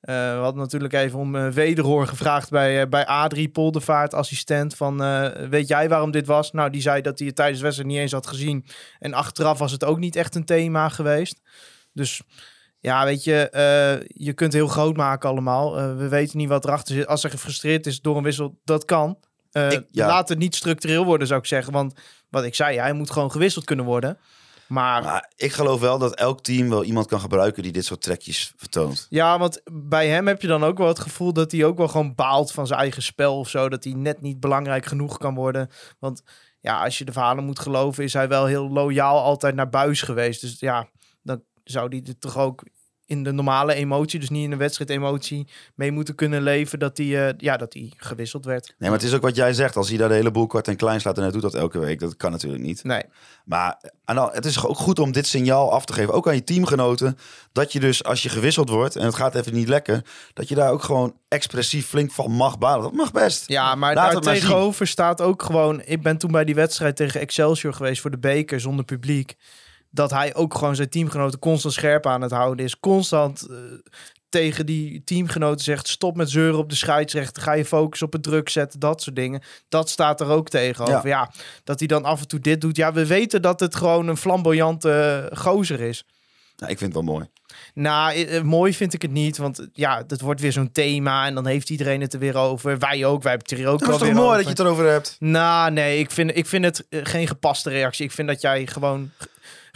A: We hadden natuurlijk even om wederhoor gevraagd bij, bij Adrie Poldervaart, assistent. Van, weet jij waarom dit was? Nou, die zei dat hij het tijdens de wedstrijd niet eens had gezien. En achteraf was het ook niet echt een thema geweest. Dus ja, weet je, eh, je kunt heel groot maken allemaal. Eh, we weten niet wat erachter zit. Als er gefrustreerd is door een wissel, dat kan. Eh,
E: Ik- ja.
A: Laat het niet structureel worden, zou ik zeggen. Want wat ik zei, hij moet gewoon gewisseld kunnen worden. Maar
E: Maar ik geloof wel dat elk team wel iemand kan gebruiken die dit soort trekjes vertoont.
A: ja, want bij hem heb je dan ook wel het gevoel dat hij ook wel gewoon baalt van zijn eigen spel of zo. Dat hij net niet belangrijk genoeg kan worden. Want ja, als je de verhalen moet geloven, is hij wel heel loyaal altijd naar buis geweest. Dus ja, dan zou hij er toch ook in de normale emotie, dus niet in de wedstrijd emotie, mee moeten kunnen leven dat hij, eh, ja, dat gewisseld werd.
E: Nee, maar het is ook wat jij zegt. Als hij daar de hele boel kort en klein slaat en hij doet dat elke week, dat kan natuurlijk niet.
A: Nee,
E: Maar en dan, het is ook goed om dit signaal af te geven, ook aan je teamgenoten, dat je dus als je gewisseld wordt en het gaat even niet lekker, dat je daar ook gewoon expressief flink van mag balen. Dat mag best.
A: Ja, maar
E: Laat
A: daar tegenover staat ook gewoon... Ik ben toen bij die wedstrijd tegen Excelsior geweest voor de beker zonder publiek. Dat hij ook gewoon zijn teamgenoten constant scherp aan het houden is. Constant eh, tegen die teamgenoten zegt... stop met zeuren op de scheidsrechter. Ga je focus op het druk zetten. Dat soort dingen. Dat staat er ook tegenover. Ja. dat hij dan af en toe dit doet. Ja, we weten dat het gewoon een flamboyante eh, gozer is.
E: Nou, ik vind het wel mooi.
A: Nou, eh, mooi vind ik het niet. Want ja, dat wordt weer zo'n thema. En dan heeft iedereen het er weer over. Wij ook. Wij hebben het er ook
E: Het
A: wel
E: is toch
A: weer
E: mooi
A: over.
E: dat je het erover hebt.
A: Nou, nee, ik vind, ik vind het geen gepaste reactie. Ik vind dat jij gewoon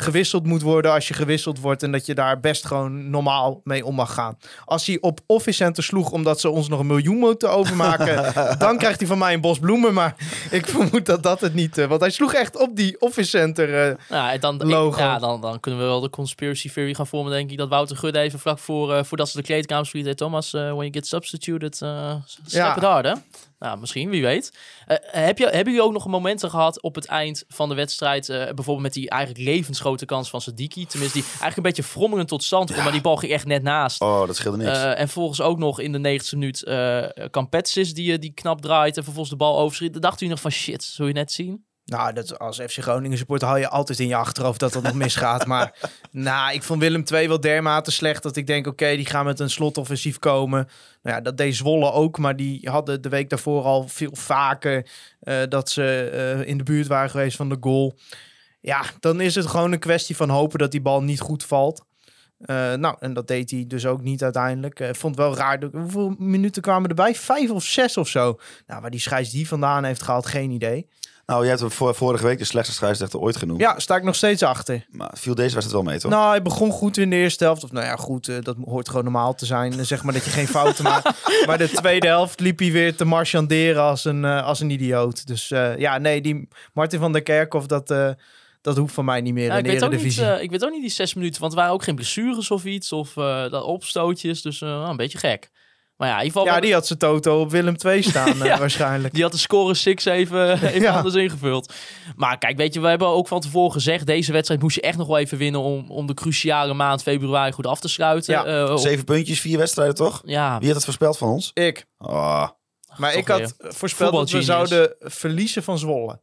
A: gewisseld moet worden als je gewisseld wordt. En dat je daar best gewoon normaal mee om mag gaan. Als hij op Office Center sloeg omdat ze ons nog een miljoen moeten overmaken. [LAUGHS] dan krijgt hij van mij een bos bloemen. Maar ik vermoed dat dat het niet... eh, want hij sloeg echt op die Office Center. eh,
D: Ja, en dan,
A: Logo.
D: ja, dan, dan kunnen we wel de conspiracy theory gaan vormen, denk ik. Dat Wouter Gudde even vlak voor, eh, voordat ze de kleedkamer verliet. Hey, Thomas, eh, when you get substituted, eh step
A: Ja.
D: it hard, hè? Nou, misschien, wie weet. Eh, heb je, hebben jullie ook nog momenten gehad op het eind van de wedstrijd? eh, bijvoorbeeld met die eigenlijk levensgrote kans van Sadiki. Tenminste, die eigenlijk een beetje frommelend tot stand kwam. Maar die bal ging echt net naast.
E: Oh, dat scheelde niks.
D: Eh, en volgens ook nog in de 90ste minuut eh Campetsis die, die knap draait en vervolgens de bal overschiet. Dan dacht u nog van shit, zul je net zien?
A: Nou, dat, als FC Groningen supporter hou je altijd in je achterhoofd dat dat nog misgaat. Maar [LAUGHS] nou, ik vond Willem II wel dermate slecht dat ik denk, oké, die gaan met een slotoffensief komen. Nou ja, dat deed Zwolle ook, maar die hadden de week daarvoor al veel vaker eh, dat ze eh, in de buurt waren geweest van de goal. Ja, dan is het gewoon een kwestie van hopen dat die bal niet goed valt. Eh, nou, en dat deed hij dus ook niet uiteindelijk. Ik vond het wel raar. Hoeveel minuten kwamen erbij? Vijf of zes of zo. Nou, waar die scheids die vandaan heeft gehaald, geen idee.
E: Nou, jij hebt hem voor, vorige week de slechtste scheidsrechter ooit genoemd.
A: Ja, sta ik nog steeds achter.
E: Maar viel deze wedstrijd wel mee, toch?
A: Nou, hij begon goed in de eerste helft. Of nou ja, goed, eh, dat hoort gewoon normaal te zijn. Eh, Zeg maar dat je geen fouten maakt. [LAUGHS] Maar de tweede helft liep hij weer te marchanderen als een, eh, als een idioot. Dus eh, ja, nee, die Martin van der Kerkhoff, dat, eh, dat hoeft van mij niet meer
D: Ja,
A: in
D: ik,
A: de
D: weet ook niet,
A: Eredivisie.
D: eh, ik weet ook niet die zes minuten, want er waren ook geen blessures of iets, of eh, dat opstootjes. Dus eh, wel een beetje gek. Maar ja, in ieder geval...
A: Ja, die had zijn toto op Willem II staan [LAUGHS] eh, waarschijnlijk.
D: Die had de score 6 even, [LAUGHS] even
A: Ja.
D: anders ingevuld. Maar kijk, weet je, we hebben ook van tevoren gezegd... deze wedstrijd moest je echt nog wel even winnen... om, om de cruciale maand februari goed af te sluiten.
A: Ja.
D: Eh, op-
E: Zeven puntjes, vier wedstrijden toch?
D: ja,
E: Wie had het voorspeld van ons?
A: Ik.
E: Oh,
A: Maar
D: Toch
A: ik had
D: weer.
A: voorspeld dat we zouden verliezen van Zwolle.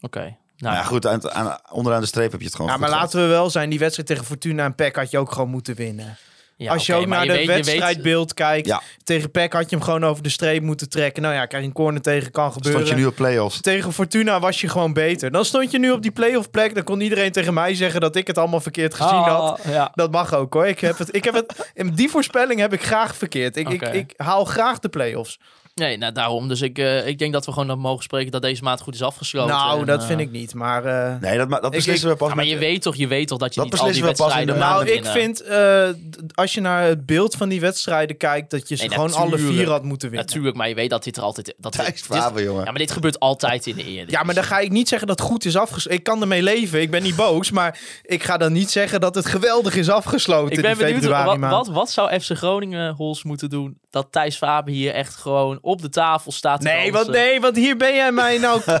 D: oké.
E: nou
D: Nou,
E: ja, goed, aan, aan- onderaan de streep heb je het gewoon
A: Ja, maar laten we wel zijn, die wedstrijd tegen Fortuna en PEC had je ook gewoon moeten winnen.
D: Ja,
A: Als je ook naar de
D: weet- je weet-
A: wedstrijdbeeld kijkt,
E: Ja.
A: tegen PEC had je hem gewoon over de streep moeten trekken. Nou ja, krijg je een corner tegen, kan gebeuren.
E: Stond je nu op play-offs?
A: Tegen Fortuna was je gewoon beter. Dan stond je nu op die playoff plek. Dan kon iedereen tegen mij zeggen dat ik het allemaal verkeerd gezien had.
D: Ah, ja.
A: Dat mag ook hoor. Ik heb het, ik heb het, in die voorspelling heb ik graag verkeerd. Ik, ik, ik haal graag de play-offs.
D: Nee, nou daarom. Dus ik, eh, ik denk dat we gewoon dan mogen spreken dat deze maand goed is afgesloten.
A: nou,
D: En,
A: dat
D: eh,
A: vind ik niet. Maar, eh,
E: Nee, dat, dat
A: Ik-
E: beslissen we pas
D: ja, maar
E: met-
D: je weet toch, je weet toch dat je
E: Dat
D: niet al die
E: beslissen we pas in de
D: wedstrijden
A: nou, ik vind, eh, als je naar het beeld van die wedstrijden kijkt, dat je ze
D: Nee,
A: gewoon alle vier had moeten winnen.
D: Natuurlijk, maar je weet dat dit er altijd... Dat
E: Thijs
D: dit-
E: Faber, jongen.
D: Ja, maar dit gebeurt altijd in de Eredivisie.
A: Ja, maar dan ga ik niet zeggen dat het goed is afgesloten. Ik kan ermee leven. Ik ben niet boos. [LAUGHS] Maar ik ga dan niet zeggen dat het geweldig is afgesloten.
D: Ik ben benieuwd, wat, wat zou FC Groningen Hols moeten doen dat Thijs Faber hier echt gewoon op de tafel staat
A: Nee, want, nee, want hier ben jij mij nou [LAUGHS] eh,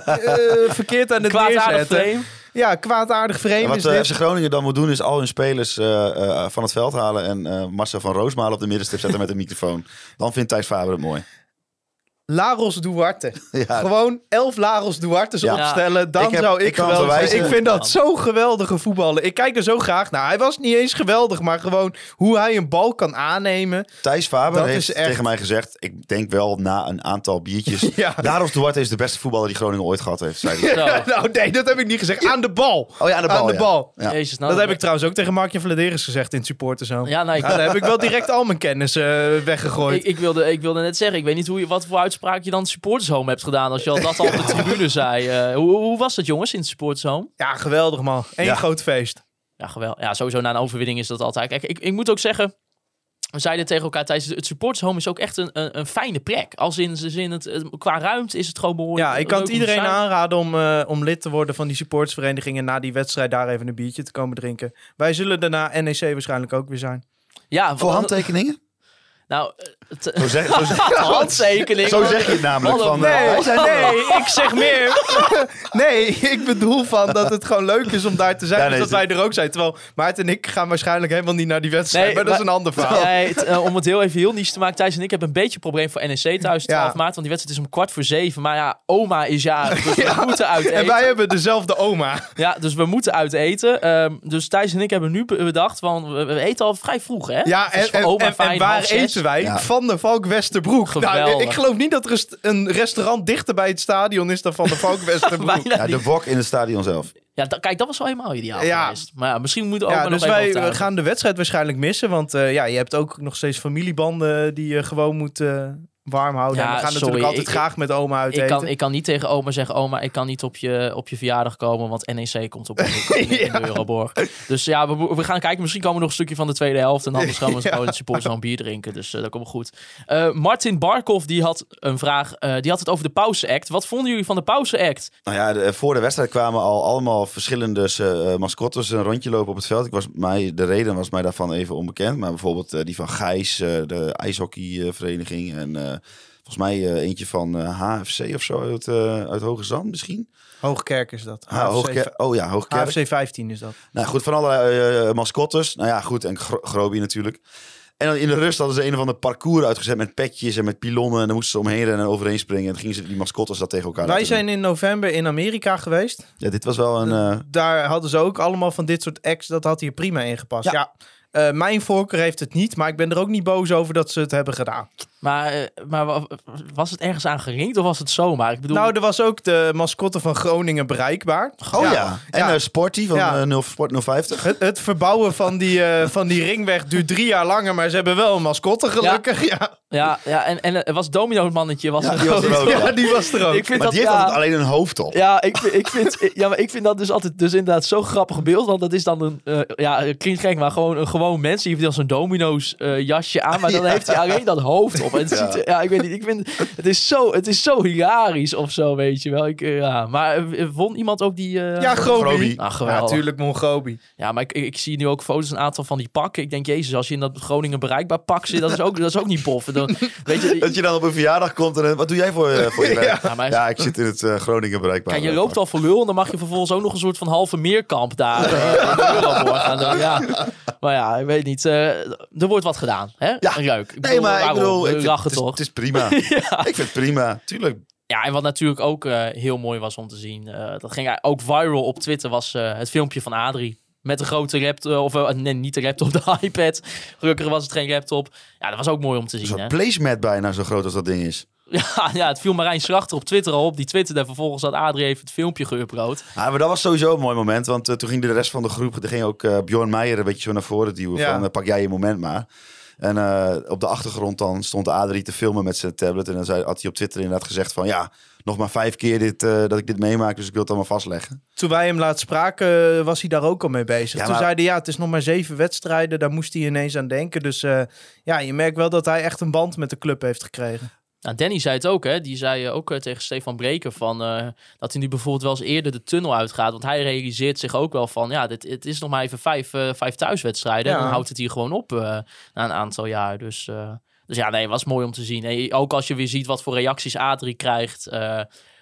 A: verkeerd aan het
D: Kwaadaardig frame.
A: Ja, kwaadaardig vreemd
E: wat
A: is
E: eh. FC Groningen dan moet doen is al hun spelers eh, eh, van het veld halen en eh Marcel van Roosmalen op de middenstip zetten met een microfoon. Dan vindt Thijs Faber het mooi.
A: Laros Duarte. [LAUGHS]
E: Ja.
A: Gewoon elf Laros Duartes
E: Ja.
A: opstellen. Dan
E: Ik heb-
A: zou ik,
E: ik
A: geweldig zijn. Ik vind dat zo geweldige voetballen. Ik kijk er zo graag naar. Hij was niet eens geweldig. Maar gewoon hoe hij een bal kan aannemen.
E: Thijs Faber heeft
A: echt-
E: tegen mij gezegd, ik denk wel na een aantal biertjes. [LAUGHS]
A: Ja.
E: Laros Duarte is de beste voetballer die Groningen ooit gehad heeft, zei hij.
A: Nou nee, dat heb ik niet gezegd. Aan de bal.
E: Oh ja, aan de bal.
A: Aan de bal.
E: Ja.
D: Jezus, nou,
A: dat heb ik trouwens ook tegen Markje Vladeris gezegd in het supporterzone.
D: Ja, nou, ik,
A: daar heb ik wel direct al mijn kennis eh, weggegooid.
D: ik, ik, wilde, ik wilde net zeggen, ik weet niet hoe je, wat voor uitspraak je dan het supportershome hebt gedaan als je al dat al op de tribune [LAUGHS] zei. Eh, hoe, hoe was dat jongens in het supportershome?
A: Ja, geweldig man. Eén
E: Ja.
A: groot feest.
D: Ja, geweldig. Ja, sowieso na een overwinning is dat altijd. Kijk, ik, ik moet ook zeggen, we zeiden tegen elkaar tijdens het supportershome is ook echt een, een, een fijne plek. Als in zin, het, qua ruimte is het gewoon behoorlijk
A: Ja, ik kan het iedereen
D: zijn.
A: aanraden om, eh, om lid te worden van die supportersvereniging en na die wedstrijd daar even een biertje te komen drinken. Wij zullen daarna NEC waarschijnlijk ook weer zijn.
D: Ja,
E: Voor handtekeningen?
D: Nou, het,
E: Zo zeg, zo, zeg- [LAUGHS]
D: handtekening.
E: zo zeg je het namelijk. Van,
D: nee.
E: eh, [LAUGHS]
A: nee, ik zeg meer. [LAUGHS] nee, ik bedoel van dat het gewoon leuk is om daar te zijn.
E: Ja,
A: dus dat wij er ook zijn. Terwijl Maarten en ik gaan waarschijnlijk helemaal niet naar die wedstrijd.
D: Nee,
A: maar dat is een ander verhaal.
D: Nee, eh, om het heel even heel niets te maken. Thijs en ik hebben een beetje een probleem voor NEC thuis. 12
A: Ja.
D: maart, want die wedstrijd is om kwart voor zeven. Maar ja, oma is dus we moeten uit eten.
A: En wij hebben dezelfde oma.
D: Ja, dus we moeten uit eten. Ehm, dus Thijs en ik hebben nu be- bedacht, van, we, we eten al vrij vroeg, hè?
A: Ja, en,
D: oma
A: en,
D: fijn,
A: en waar eten wij?
E: Ja.
A: Van de Valk Westerbroek. Nou, ik geloof niet dat er een restaurant dichter bij het stadion is dan Van de Valk [LAUGHS] Westerbroek.
D: Bijna
E: ja, de wok in het stadion zelf.
D: Ja, da- kijk, dat was wel helemaal ideaal
A: Ja.
D: geweest. Maar ja, misschien moeten we ook
A: Ja,
D: nog
A: dus
D: even
A: wij
D: overtuigen.
A: gaan de wedstrijd waarschijnlijk missen. Want eh, ja, je hebt ook nog steeds familiebanden die je gewoon moet eh, warm houden.
D: Ja,
A: en we gaan
D: sorry,
A: natuurlijk altijd
D: ik-
A: graag met oma uit
D: Ik
A: eten.
D: kan, ik kan niet tegen oma zeggen, oma, ik kan niet op je, op je verjaardag komen, want NEC komt op in, in de Euroborg. Dus ja, we, we gaan kijken. Misschien komen we nog een stukje van de tweede helft en anders [LAUGHS] gaan we
A: Ja.
D: gewoon in het support zo'n bier drinken. Dus eh, dat komt goed. Eh, Martin Barkov, die had een vraag, eh, die had het over de pauze-act. Wat vonden jullie van de pauze-act?
E: Nou ja, de- voor de wedstrijd kwamen al allemaal verschillende eh, mascottes een rondje lopen op het veld. Ik was mij, de reden was mij daarvan even onbekend. Maar bijvoorbeeld die van Gijs, eh, de ijshockeyvereniging. En eh, volgens mij eh, eentje van eh, HFC of zo uit, eh uit Hoge Zand misschien.
A: Hoogkerk is dat.
E: Ha, Hoogker- oh ja, Hoogkerk.
A: HFC 15 is dat.
E: Nou goed, van allerlei eh, mascottes. Nou ja, goed. En Gro Groby natuurlijk. En dan in de rust hadden ze een of ander parcours uitgezet met petjes en met pilonnen. En dan moesten ze omheen en overheen springen. En dan gingen ze die mascottes dat tegen elkaar
A: Wij zijn in november in Amerika geweest.
E: Ja, dit was wel een... eh,
A: Daar hadden ze ook allemaal van dit soort acts. Dat had hier prima ingepast.
E: Ja.
A: Ja. Eh, mijn voorkeur heeft het niet, maar ik ben er ook niet boos over dat ze het hebben gedaan.
D: Maar, eh, maar wa- was het ergens aan gelinkt of was het zomaar? Ik bedoel,
A: Nou, er was ook de mascotte van Groningen bereikbaar.
E: oh ja. En
A: Ja.
E: eh, Sporty van
A: Ja.
E: eh, 0, Sport 050.
A: Het, het verbouwen van die, eh, van die ringweg duurt drie jaar langer, maar ze hebben wel een mascotte gelukkig. Ja,
D: ja, ja en, en er was Domino het mannetje. Was
E: Ja,
D: er
E: die was er ook. [LAUGHS]
A: ja. die was er ook.
D: Ik vind
E: Maar
D: dat,
E: die heeft
D: ja,
E: altijd alleen een hoofd op.
D: Ja, ik, vind- ik vind, [LAUGHS] ja, maar ik vind dat dus altijd dus inderdaad zo'n grappig beeld. Want dat is dan een, eh, ja, klinkt gek, maar gewoon een gewoon mens. Die heeft dan zo'n domino's eh, jasje aan, maar dan [LAUGHS]
E: Ja.
D: heeft hij alleen dat hoofd op. op. En het ziet, ja. ik weet niet. Ik vind het is zo, het is zo hilarisch of zo, weet je wel. Ik, eh, ja. Maar eh, won iemand ook die? eh,
A: Ja. Groby.
D: Ah,
A: Ja,
D: geweldig.
A: natuurlijk Mongobi.
D: Ja, maar ik, ik zie nu ook foto's, een aantal van die pakken. Ik denk, jezus, als je in dat Groningen bereikbaar pak zit, dat is ook, dat is ook niet boffen. Dan, weet je,
E: Dat je dan op een verjaardag komt en wat doe jij voor, voor je [LAUGHS] werk?
D: Ja, maar-
E: Ja, ik zit in het Groningen bereikbaar.
D: Kijk, je loopt al voor lul en dan mag je vervolgens ook nog een soort van halve meerkamp daar. [LAUGHS] Ja. Maar ja, ik weet niet. er wordt wat gedaan. Hè?
E: Ja.
D: Leuk. Ik
E: Nee, maar ik bedoel, ik vind-
D: lachen
E: het, is,
D: toch?
E: het is prima. [LAUGHS] Ik vind het prima, tuurlijk.
D: Ja, en wat natuurlijk ook eh, heel mooi was om te zien. eh, dat ging ook viral op Twitter, was eh, het filmpje van Adrie. Met de grote laptop, of nee, niet de laptop, de [LAUGHS] iPad. Gelukkig was het geen laptop. Ja, dat was ook mooi om te zien. Hè?
E: placemat bijna zo groot als dat ding is. [LAUGHS]
D: Ja, ja, het viel Marijn Schrachter op Twitter al op. Die twitterde vervolgens dat Adrie heeft het filmpje geüpload.
E: Ja, maar dat was sowieso een mooi moment. Want toen ging de rest van de groep, er ging ook Bjorn Meijer een beetje zo naar voren duwen.
A: Ja.
E: Van, pak jij je moment maar. En eh, op de achtergrond dan stond Adrie te filmen met zijn tablet. En dan zei, had hij op Twitter inderdaad gezegd van... Ja, nog maar vijf keer dit, eh, dat ik dit meemaak, dus ik wil het allemaal vastleggen.
A: Toen wij hem laatst spraken, eh, was hij daar ook al mee bezig.
E: Ja,
A: Toen
E: maar-
A: zei hij, ja, het is nog maar zeven wedstrijden. Daar moest hij ineens aan denken. Dus ja, je merkt wel dat hij echt een band met de club heeft gekregen.
D: Nou, Danny zei het ook, hè? Die zei eh, ook eh, tegen Stefan Breken van, eh, dat hij nu bijvoorbeeld wel eens eerder de tunnel uitgaat. Want hij realiseert zich ook wel van, ja, dit, het is nog maar even vijf, vijf thuiswedstrijden.
A: Ja.
D: En dan houdt het hier gewoon op eh, na een aantal jaar. Dus, eh, dus ja, nee, was mooi om te zien. En ook als je weer ziet wat voor reacties Adrie krijgt. eh,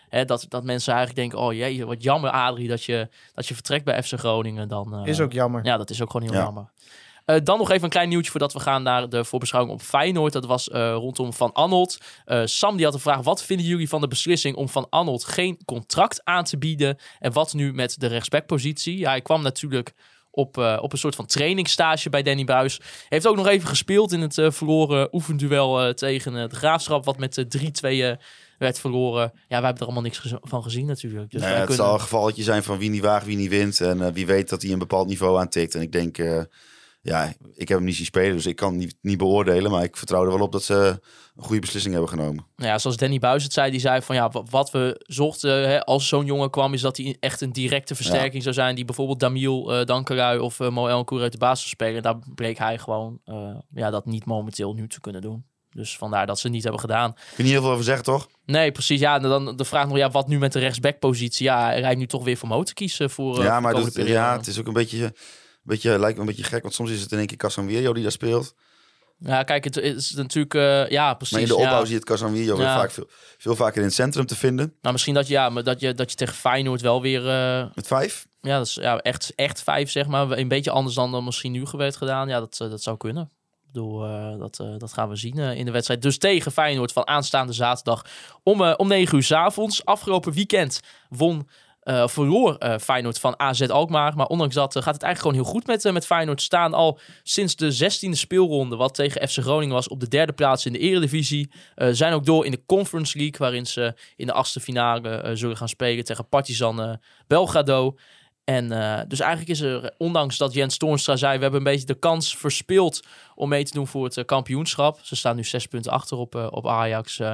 D: hè, dat, dat mensen eigenlijk denken, oh jee, wat jammer Adrie dat je, dat je vertrekt bij FC Groningen. Dan, eh,
A: Is ook jammer.
D: ja, dat is ook gewoon heel
E: Ja.
D: jammer. Eh, dan nog even een klein nieuwtje voordat we gaan naar de voorbeschouwing op Feyenoord. Dat was eh, rondom Van Anholt. Eh, Sam die had een vraag. Wat vinden jullie van de beslissing om Van Anholt geen contract aan te bieden? En wat nu met de rechtsbackpositie? Ja, hij kwam natuurlijk op, op een soort van trainingsstage bij Danny Buis. Heeft ook nog even gespeeld in het verloren oefenduel tegen de Graafschap. Wat met de 3-2 eh, werd verloren. Ja, wij hebben er allemaal niks gez- van gezien natuurlijk. Dus
E: het
D: kunnen-
E: zal een gevalletje zijn van wie niet waagt, wie niet wint. En wie weet dat hij een bepaald niveau aantikt. En ik denk, ja, ik heb hem niet zien spelen, dus ik kan niet, niet beoordelen. Maar ik vertrouw er wel op dat ze een goede beslissing hebben genomen.
D: Nou ja, zoals Danny Buis het zei, die zei van ja, wa- wat we zochten hè, als zo'n jongen kwam, is dat hij echt een directe versterking zou zijn. Die bijvoorbeeld Damiel uh, Dankerui of uh, Moel Koer uit de basis spelen. Daar bleek hij gewoon uh, ja, dat niet momenteel nu te kunnen doen. Dus vandaar dat ze het niet hebben gedaan.
E: Kun je niet heel veel over zeggen, toch?
D: Nee, precies. Ja, dan de vraag nog, ja, wat nu met de rechtsbackpositie? Ja, hij rijdt nu toch weer voor te kiezen voor.
E: Ja, maar dat, ja, het is ook een beetje, beetje, lijkt me een beetje gek. Want soms is het in één keer Casanvirio die daar speelt.
D: Ja, kijk, het is natuurlijk, uh, ja, precies.
E: Maar in de opbouw
D: ja.
E: zie je het Casanvirio ja. vaak veel, veel vaker in het centrum te vinden.
D: Nou, misschien dat, ja, maar dat, je, dat je tegen Feyenoord wel weer... Uh,
E: Met vijf?
D: Ja, dat is ja, echt, echt vijf, zeg maar. Een beetje anders dan, dan misschien nu geweest gedaan. Ja, dat, dat zou kunnen. Ik bedoel, uh, dat, uh, dat gaan we zien uh, in de wedstrijd. Dus tegen Feyenoord van aanstaande zaterdag om, om 9 uur s avonds. Afgelopen weekend won, uh, verloor Feyenoord van AZ Alkmaar. Maar ondanks dat gaat het eigenlijk gewoon heel goed met, met Feyenoord. Staan al sinds de 16e speelronde, wat tegen FC Groningen was, op de derde plaats in de Eredivisie. zijn ook door in de Conference League, waarin ze in de achtste finale zullen gaan spelen tegen Partizan Belgrado. En dus eigenlijk is er, ondanks dat Jens Toornstra zei... we hebben een beetje de kans verspeeld om mee te doen voor het kampioenschap. Ze staan nu zes punten achter op, op Ajax. is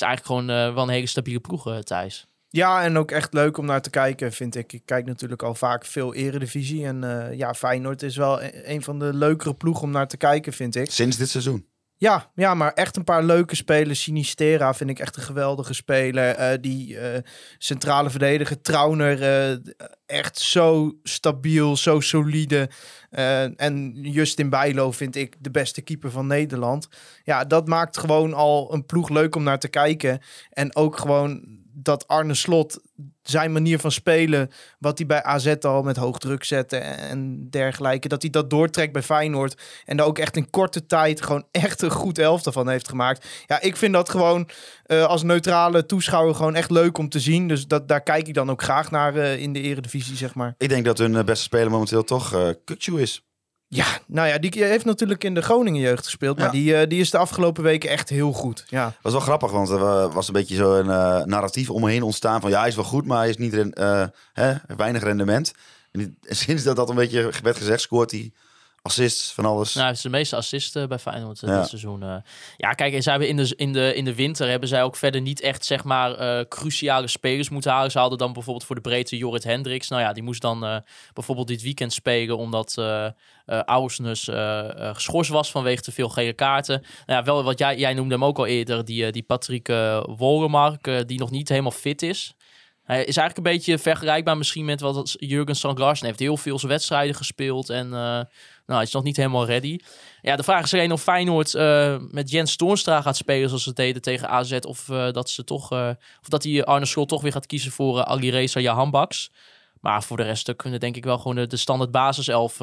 D: het eigenlijk gewoon wel een hele stabiele ploeg, Thijs.
A: Ja, en ook echt leuk om naar te kijken, vind ik. Ik kijk natuurlijk al vaak veel eredivisie. En uh, ja, Feyenoord is wel een van de leukere ploegen om naar te kijken, vind ik.
E: Sinds dit seizoen.
A: Ja, ja, maar echt een paar leuke spelers. Sinistera vind ik echt een geweldige speler. Uh, die uh, centrale verdediger, Trauner, uh, echt zo stabiel, zo solide. En Justin Bijlo vind ik de beste keeper van Nederland. Ja, dat maakt gewoon al een ploeg leuk om naar te kijken. En ook gewoon dat Arne Slot zijn manier van spelen, wat hij bij AZ al met hoog druk zette en dergelijke, dat hij dat doortrekt bij Feyenoord en daar ook echt in korte tijd gewoon [LAUGHS] echt een goed elftal van heeft gemaakt. Ja, ik vind dat gewoon uh, als neutrale toeschouwer gewoon echt leuk om te zien. Dus dat, daar kijk ik dan ook graag naar uh, in de eredivisie, zeg maar.
E: Ik denk dat hun uh, beste speler momenteel toch uh, is.
A: Ja, nou ja, die heeft natuurlijk in de Groningen jeugd gespeeld. Maar ja. die, uh, die is de afgelopen weken echt heel goed. Ja.
E: Dat was wel grappig, want er was een beetje zo'n uh, narratief omheen ontstaan van ja, hij is wel goed, maar hij is niet uh, hè, weinig rendement. En [LAUGHS] sinds dat dat een beetje werd gezegd, scoort hij assists, van alles.
D: Nou, hij is de meeste assisten bij Feyenoord eh,
E: Ja.
D: dit seizoen. eh. Ja, kijk, en zij hebben in de, in, de, in de winter hebben zij ook verder niet echt, zeg maar, eh, cruciale spelers moeten halen. Ze hadden dan bijvoorbeeld voor de breedte Jorrit Hendricks. Nou ja, die moest dan eh, bijvoorbeeld dit weekend spelen, omdat eh eh eh, eh, geschorst was vanwege te veel gele kaarten. Nou ja, wel wat jij, jij noemde hem ook al eerder, die, eh, die Patrick eh Wollemark, eh, die nog niet helemaal fit is. Hij is eigenlijk een beetje vergelijkbaar misschien met wat Jurgen Strand Larsen heeft. Heel veel zijn wedstrijden gespeeld en eh, nou, hij is nog niet helemaal ready. Ja, de vraag is alleen of Feyenoord eh, met Jens Toornstra gaat spelen zoals ze deden tegen AZ. Of eh, dat ze toch, eh, of dat hij Arne Slot toch weer gaat kiezen voor uh, Alireza Jahanbaks. Maar voor de rest kunnen denk ik wel gewoon de, de standaard basiself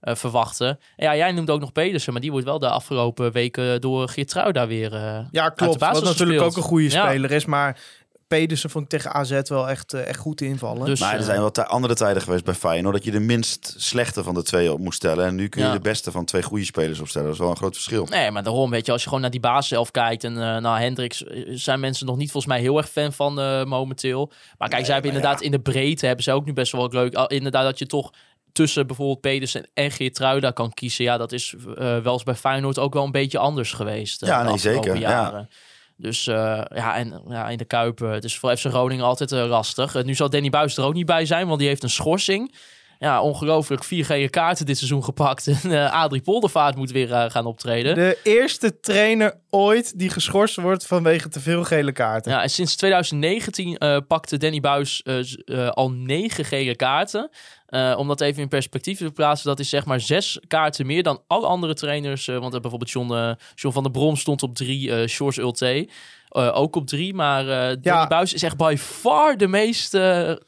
D: verwachten. En ja, jij noemt ook nog Pedersen, maar die wordt wel de afgelopen weken door Geertruida weer... eh,
A: Ja, klopt. Wat natuurlijk ook een goede
D: Ja.
A: speler is. Maar Pedersen vond ik tegen AZ wel echt, eh, echt goed invallen.
D: Dus,
E: Maar er
D: eh,
E: zijn wel andere tijden geweest bij Feyenoord dat je de minst slechte van de twee op moest stellen. En nu kun je
D: Ja.
E: de beste van twee goede spelers opstellen. Dat is wel een groot verschil.
D: Nee, maar daarom, weet je, als je gewoon naar die basis zelf kijkt. En eh nou, Hendricks zijn mensen nog niet volgens mij heel erg fan van eh, momenteel. Maar kijk, zij hebben inderdaad in de breedte hebben ze ook nu best wel wat leuk. Al- Inderdaad, dat je toch tussen bijvoorbeeld Pedersen en Geertruida kan kiezen. Ja, dat is eh, wel eens bij Feyenoord ook wel een beetje anders geweest.
E: Ja,
D: de
E: nee,
D: afgelopen
E: zeker, ja.
D: Dus eh, ja, en ja, in de Kuip, het is voor FC Groningen altijd eh, lastig. Eh, nu zal Danny Buis er ook niet bij zijn, want die heeft een schorsing. Ja, ongelooflijk. Vier gele kaarten dit seizoen gepakt. [LAUGHS] En Adrie Poldervaart moet weer gaan optreden.
A: De eerste trainer ooit die geschorst wordt vanwege te veel gele kaarten.
D: Ja, en sinds 2019 eh, pakte Danny Buis al negen gele kaarten. Eh, om dat even in perspectief te plaatsen, dat is zeg maar zes kaarten meer dan alle andere trainers. eh, want eh, bijvoorbeeld John, John van der Brom stond op drie, eh Shores Ulte ook op drie. Maar
A: Ja.
D: Buis is echt by far de meeste...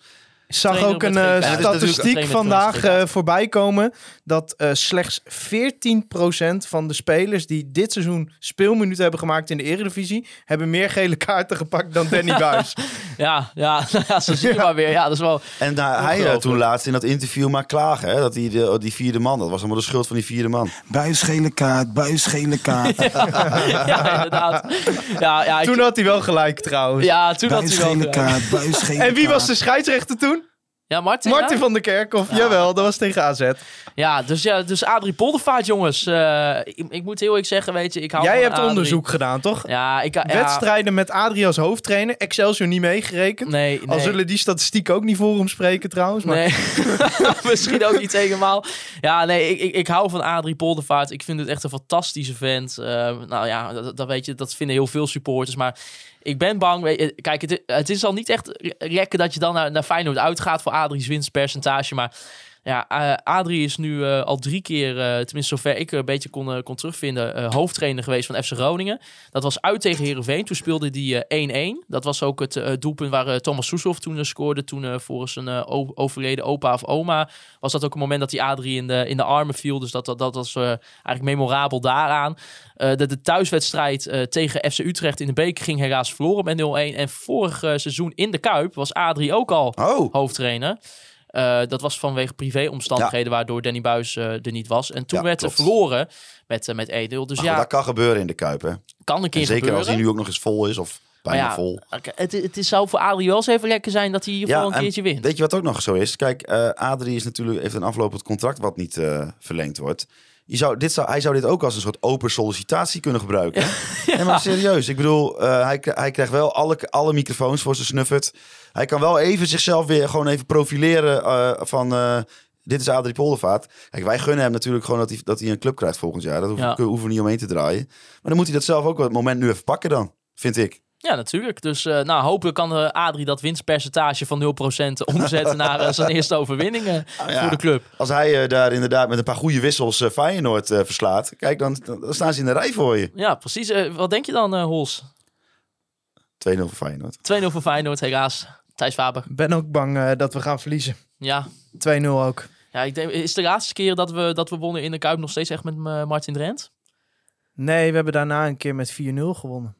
A: Ik zag ook een eh.
E: Ja, natuurlijk-
A: statistiek vandaag eh, voorbij komen. Dat eh, slechts 14% van de spelers die dit seizoen speelminuten hebben gemaakt in de Eredivisie... hebben meer gele kaarten gepakt dan Danny [LAUGHS] Buis.
D: Ja, ja, [LAUGHS] ja zo zie je maar weer. Ja, dat is wel...
E: En daar, hij toen laatst in dat interview maar klagen. Hè, dat hij de, die vierde man, dat was allemaal de schuld van die vierde man.
G: Buis gele kaart, buis gele kaart. [LAUGHS]
D: Ja, inderdaad. Ja, ja, ik-
A: Toen had hij wel gelijk trouwens.
D: ja, toen had hij wel...
G: gele kaart, buis gele
A: En wie was de scheidsrechter toen?
D: Ja, Martin.
A: Martin
D: ja?
A: van der Kerkhoff. Jawel, dat was tegen AZ.
D: Ja, dus ja, dus Adrie Poldervaart, jongens. Eh, ik, ik moet heel eerlijk zeggen, weet je, ik hou
A: Jij hebt
D: Adrie.
A: onderzoek gedaan, toch?
D: Ja, ik... Ja,
A: Wedstrijden met Adrie als hoofdtrainer. Excelsior niet meegerekend.
D: Nee,
A: Al zullen die statistieken ook niet voor hem spreken trouwens. Maar
D: Nee, [LAUGHS] [LAUGHS] misschien ook niet helemaal. Ja, nee, ik, ik, ik hou van Adrie Poldervaart. Ik vind het echt een fantastische vent. Eh, nou ja, dat, dat weet je, dat vinden heel veel supporters. Maar ik ben bang. Kijk, het, het is al niet echt lekker dat je dan naar, naar Feyenoord uitgaat voor Adrie's winstpercentage. Maar ja, eh, Adrie is nu eh, al drie keer, eh, tenminste zover ik een beetje kon, kon terugvinden, hoofdtrainer geweest van FC Groningen. Dat was uit tegen Herenveen. Toen speelde die eh, 1-1. Dat was ook het doelpunt waar Thomas Soeslof toen scoorde. Toen voor zijn overleden opa of oma was dat ook een moment dat die Adrie in de, in de armen viel. Dus dat, dat, dat was eigenlijk memorabel daaraan. Eh, de, de thuiswedstrijd tegen FC Utrecht in de beker ging helaas verloren met 0-1. En vorig seizoen in de Kuip was Adrie ook al
E: Oh,
D: hoofdtrainer. Eh, dat was vanwege privéomstandigheden waardoor Danny Buis eh, er niet was. En toen
E: Ja,
D: werd er
E: klopt.
D: verloren met, eh, met Edel. Dus
E: maar
D: ja,
E: dat kan gebeuren in de Kuip. Hè?
D: kan een keer
E: En zeker
D: gebeuren.
E: als hij nu ook nog eens vol is of bijna
D: ja,
E: vol.
D: Het, het is, zou voor Adrie wel eens even lekker zijn dat hij hiervoor een
E: en
D: keertje wint.
E: Weet je wat ook nog zo is? Kijk, eh Adrie is natuurlijk, heeft een aflopend contract wat niet verlengd wordt. Je zou, dit zou, hij zou dit ook als een soort open sollicitatie kunnen gebruiken. [LAUGHS] Nee, maar serieus. Ik bedoel, hij, hij krijgt wel alle, alle microfoons voor zijn snuffert. Hij kan wel even zichzelf weer gewoon even profileren eh, van... eh, dit is Adrie Poldervaart. Kijk, wij gunnen hem natuurlijk gewoon dat hij, dat hij een club krijgt volgend jaar. Dat hoeven,
D: Ja.
E: hoeven we niet omheen te draaien. Maar dan moet hij dat zelf ook op het moment nu even pakken dan, vind ik.
D: Ja, natuurlijk. Dus eh, nou, hopelijk kan eh, Adrie dat winstpercentage van 0% [LAUGHS] omzetten naar zijn eerste overwinningen [LAUGHS]
E: ja.
D: voor de club.
E: Als hij daar inderdaad met een paar goede wissels Feyenoord verslaat, kijk, dan, dan staan ze in de rij voor je. 2-0
D: Ja, precies. Wat denk je dan, Hols?
E: voor Feyenoord.
D: 2-0 voor Feyenoord, helaas. Thijs Faber.
A: Ik ben ook bang eh, dat we gaan verliezen. 2-0
D: Ja,
A: ook.
D: ja ik denk, is de laatste keer dat we, dat we wonnen in de Kuip nog steeds echt met eh, Martin Drent?
A: Nee, we hebben daarna een keer met 4-0 gewonnen.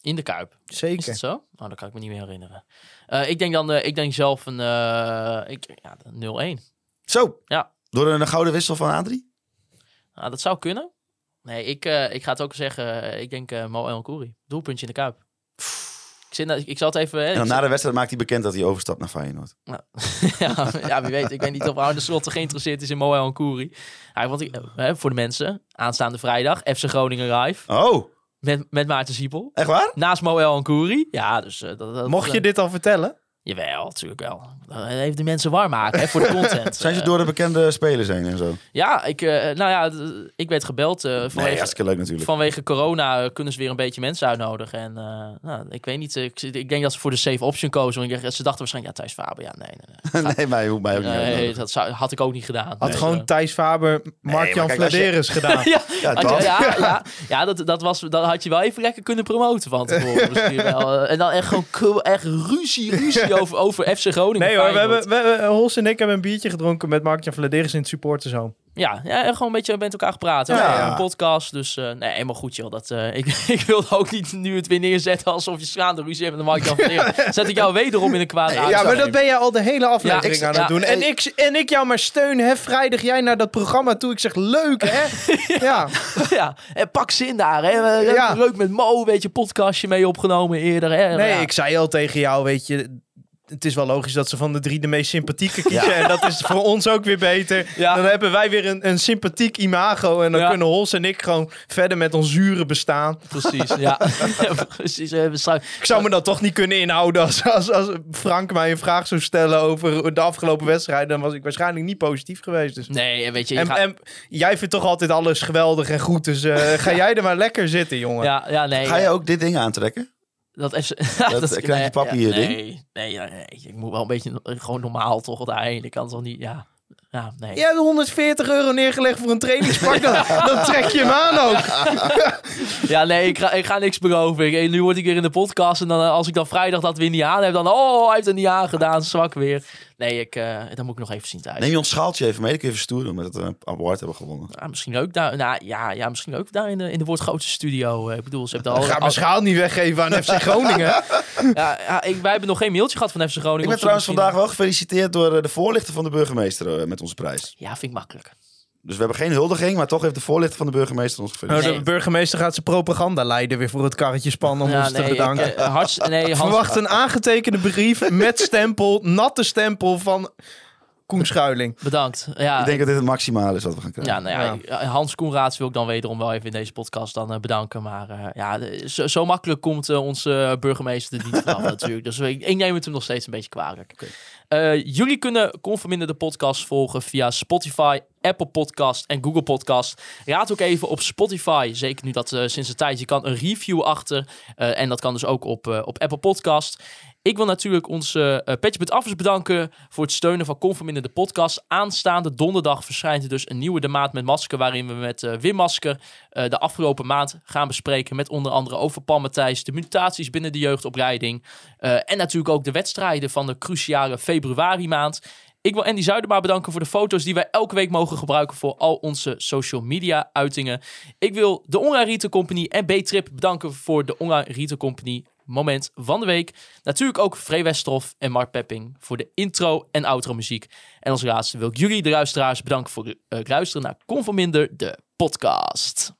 D: In de Kuip. Is
A: Zeker.
D: het zo? Nou, dat kan ik me niet meer herinneren. Eh, ik denk dan, eh, ik denk zelf een eh, ik, ja, 0-1.
E: Zo,
D: Ja.
E: door een gouden wissel van Adrie?
D: Nou, dat zou kunnen. Nee, ik, eh, ik ga het ook zeggen. ik denk eh Mo El Kouri. Doelpuntje in de Kuip. Zit, nou- ik zal het even... Hè,
E: En dan na de wedstrijd maakt hij bekend dat hij overstapt naar Feyenoord. [LAUGHS]
D: ja, ja, wie weet. Ik weet niet of Arne Slot geïnteresseerd is in Moel en Koeri. Ja, want ik, eh, voor de mensen, aanstaande vrijdag, FC Groningen live.
E: Oh,
D: Met, met Maarten Siepel.
E: echt waar?
D: Naast Moel en Koeri. Ja, dus... eh, dat, dat,
A: Mocht je dit al vertellen?
D: Jawel, natuurlijk wel. Dat Even de mensen warm maken hè, voor de content. [LAUGHS]
E: Zijn ze
D: Eh,
E: door de bekende spelers heen en zo?
D: Ja, ik, eh, nou ja, ik werd gebeld eh,
E: Nee,
D: vanwege,
E: hartstikke leuk natuurlijk.
D: vanwege corona. eh, Kunnen ze weer een beetje mensen uitnodigen. En eh, nou, ik weet niet, eh, ik, ik denk dat ze voor de safe option kozen. Want ik dacht- ze dachten waarschijnlijk, ja, Thijs Faber, ja, nee. nee, nee. [LAUGHS]
E: nee, mij hoeft mij ook niet
D: Nee, dat zou, had ik ook niet gedaan.
A: Had
D: Dus,
A: gewoon
D: eh,
A: Thijs Faber, Mark-Jan
E: je-
A: Vladeris gedaan. [LAUGHS]
D: ja,
E: Ja,
D: je- ja, ja, ja dat, dat, was, dat had je wel even lekker kunnen promoten van tevoren. Misschien wel. Eh, En dan echt gewoon echt ruzie, ruzie [LAUGHS] over, over FC Groningen.
A: Nee hoor, we hebben, we, hebben- Hols en ik hebben een biertje gedronken met Mark-Jan Vladeris in het supportershome.
D: Ja, ja, en gewoon een beetje met elkaar gepraat.
A: Ja.
D: Een podcast, dus eh, nee, helemaal goed joh. Dat, eh, [LAUGHS] ik, ik wilde ook niet nu het weer neerzetten alsof je schaande ruzie hebt met de Mark-Jan Verleer. Zet ik jou wederom in een kwade
A: Ja, maar dat ben jij al de hele aflevering
D: ik-
A: aan
D: ja,
A: het doen. En ik, en ik jou maar steun, hè, vrijdag jij naar dat programma toe. Ik zeg, leuk hè? [LAUGHS] ja.
D: ja, en pak zin daar. Hè. Leuk,
A: Ja.
D: leuk met Mo, weet je, podcastje mee opgenomen eerder. Hè.
A: Nee,
D: Ja.
A: ik zei al tegen jou, weet je... Het is wel logisch dat ze van de drie de meest sympathieke kiezen. En dat is voor ons ook weer beter.
D: Ja.
A: Dan hebben wij weer een, een sympathiek imago. En dan
D: Ja.
A: kunnen Hols en ik gewoon verder met ons zure bestaan.
D: Precies, ja. [LAUGHS] Precies,
A: Ik zou me dan toch niet kunnen inhouden als, als, als Frank mij een vraag zou stellen over de afgelopen wedstrijd. Dan was ik waarschijnlijk niet positief geweest. Dus.
D: Nee, en weet je, je
A: En,
D: gaat-
A: en jij vindt toch altijd alles geweldig en goed. Dus eh, ga jij er maar lekker zitten, jongen.
D: ja, ja, nee.
E: Ga je ook dit ding aantrekken?
D: Dat, is, [LAUGHS]
E: Dat krijg je papier
D: nee,
E: ding?
D: nee, nee, ik moet wel een beetje eh, gewoon normaal toch daarheen. Ik kan toch niet, ja. Ja, nee.
A: Je hebt 140 euro neergelegd voor een trainingspak. Dan, [LAUGHS] dan trek je hem aan ook. [LAUGHS]
D: Ja, nee, ik ga, ik ga niks beloven. Ik- nu word ik weer in de podcast en dan, eh, als ik dan vrijdag dat weer niet aan heb, dan, oh, hij heeft het niet aangedaan, zwak weer. Nee, ik, eh dan moet ik nog even zien thuis.
E: Neem je ons schaaltje even mee, dan kun je even stoeren met het een award hebben gewonnen.
D: Ja, misschien ook daar, nou, ja, ja, misschien ook daar in de, in de Woordgrootste studio. Eh, ik bedoel, ze hebben al...
A: Ga
D: al-
A: mijn schaal niet weggeven aan FC Groningen. [LAUGHS]
D: ja, ja, ik, wij hebben nog geen mailtje gehad van FC Groningen.
E: Ik ben trouwens vandaag wel gefeliciteerd door de voorlichter van de burgemeester met onze prijs.
D: Ja, vind ik makkelijk.
E: Dus we hebben geen huldiging, maar toch heeft de voorlichter van de burgemeester ons
A: Nou,
E: gefeliciteerd.
A: de
D: Nee.
A: burgemeester gaat zijn propaganda leiden weer voor het karretje spannen om
D: ja,
A: ons te bedanken.
D: Ik, eh, hartst- nee, Hans,
A: Verwacht een aangetekende brief met stempel, natte stempel van Koen Schuiling.
D: bedankt. Ja,
E: Ik denk dat dit het maximale is wat we gaan krijgen.
D: Ja, nou ja, Hans Koenraads wil ik dan wederom wel even in deze podcast dan eh, bedanken. Maar eh, ja, de- zo, zo makkelijk komt eh, onze burgemeester er niet vanaf [LAUGHS] natuurlijk. Dus ik, ik neem het hem nog steeds een beetje kwalijk. Eh, jullie kunnen Conforminder de podcast volgen via Spotify, Apple Podcast en Google Podcast. Raad ook even op Spotify, zeker nu dat eh, sinds een tijdje kan, een review achter. Eh, en dat kan dus ook op, op Apple Podcast. Ik wil natuurlijk onze uh, Petje Affers bedanken voor het steunen van Conforminder de podcast. Aanstaande donderdag verschijnt er dus een nieuwe De Maat met Masker... waarin we met eh Wim Masker eh, de afgelopen maand gaan bespreken... met onder andere over Paul Matthijs, de mutaties binnen de jeugdopleiding... eh, en natuurlijk ook de wedstrijden van de cruciale februari maand... Ik wil Andy Zuiderma bedanken voor de foto's die wij elke week mogen gebruiken voor al onze social media uitingen. Ik wil de Online Retail Company en B-Trip bedanken voor de Online Retail Company moment van de week. Natuurlijk ook Free Westroff en Mark Pepping voor de intro en outro muziek. En als laatste wil ik jullie, de luisteraars, bedanken voor het uh, luisteren naar Conforminder, de podcast.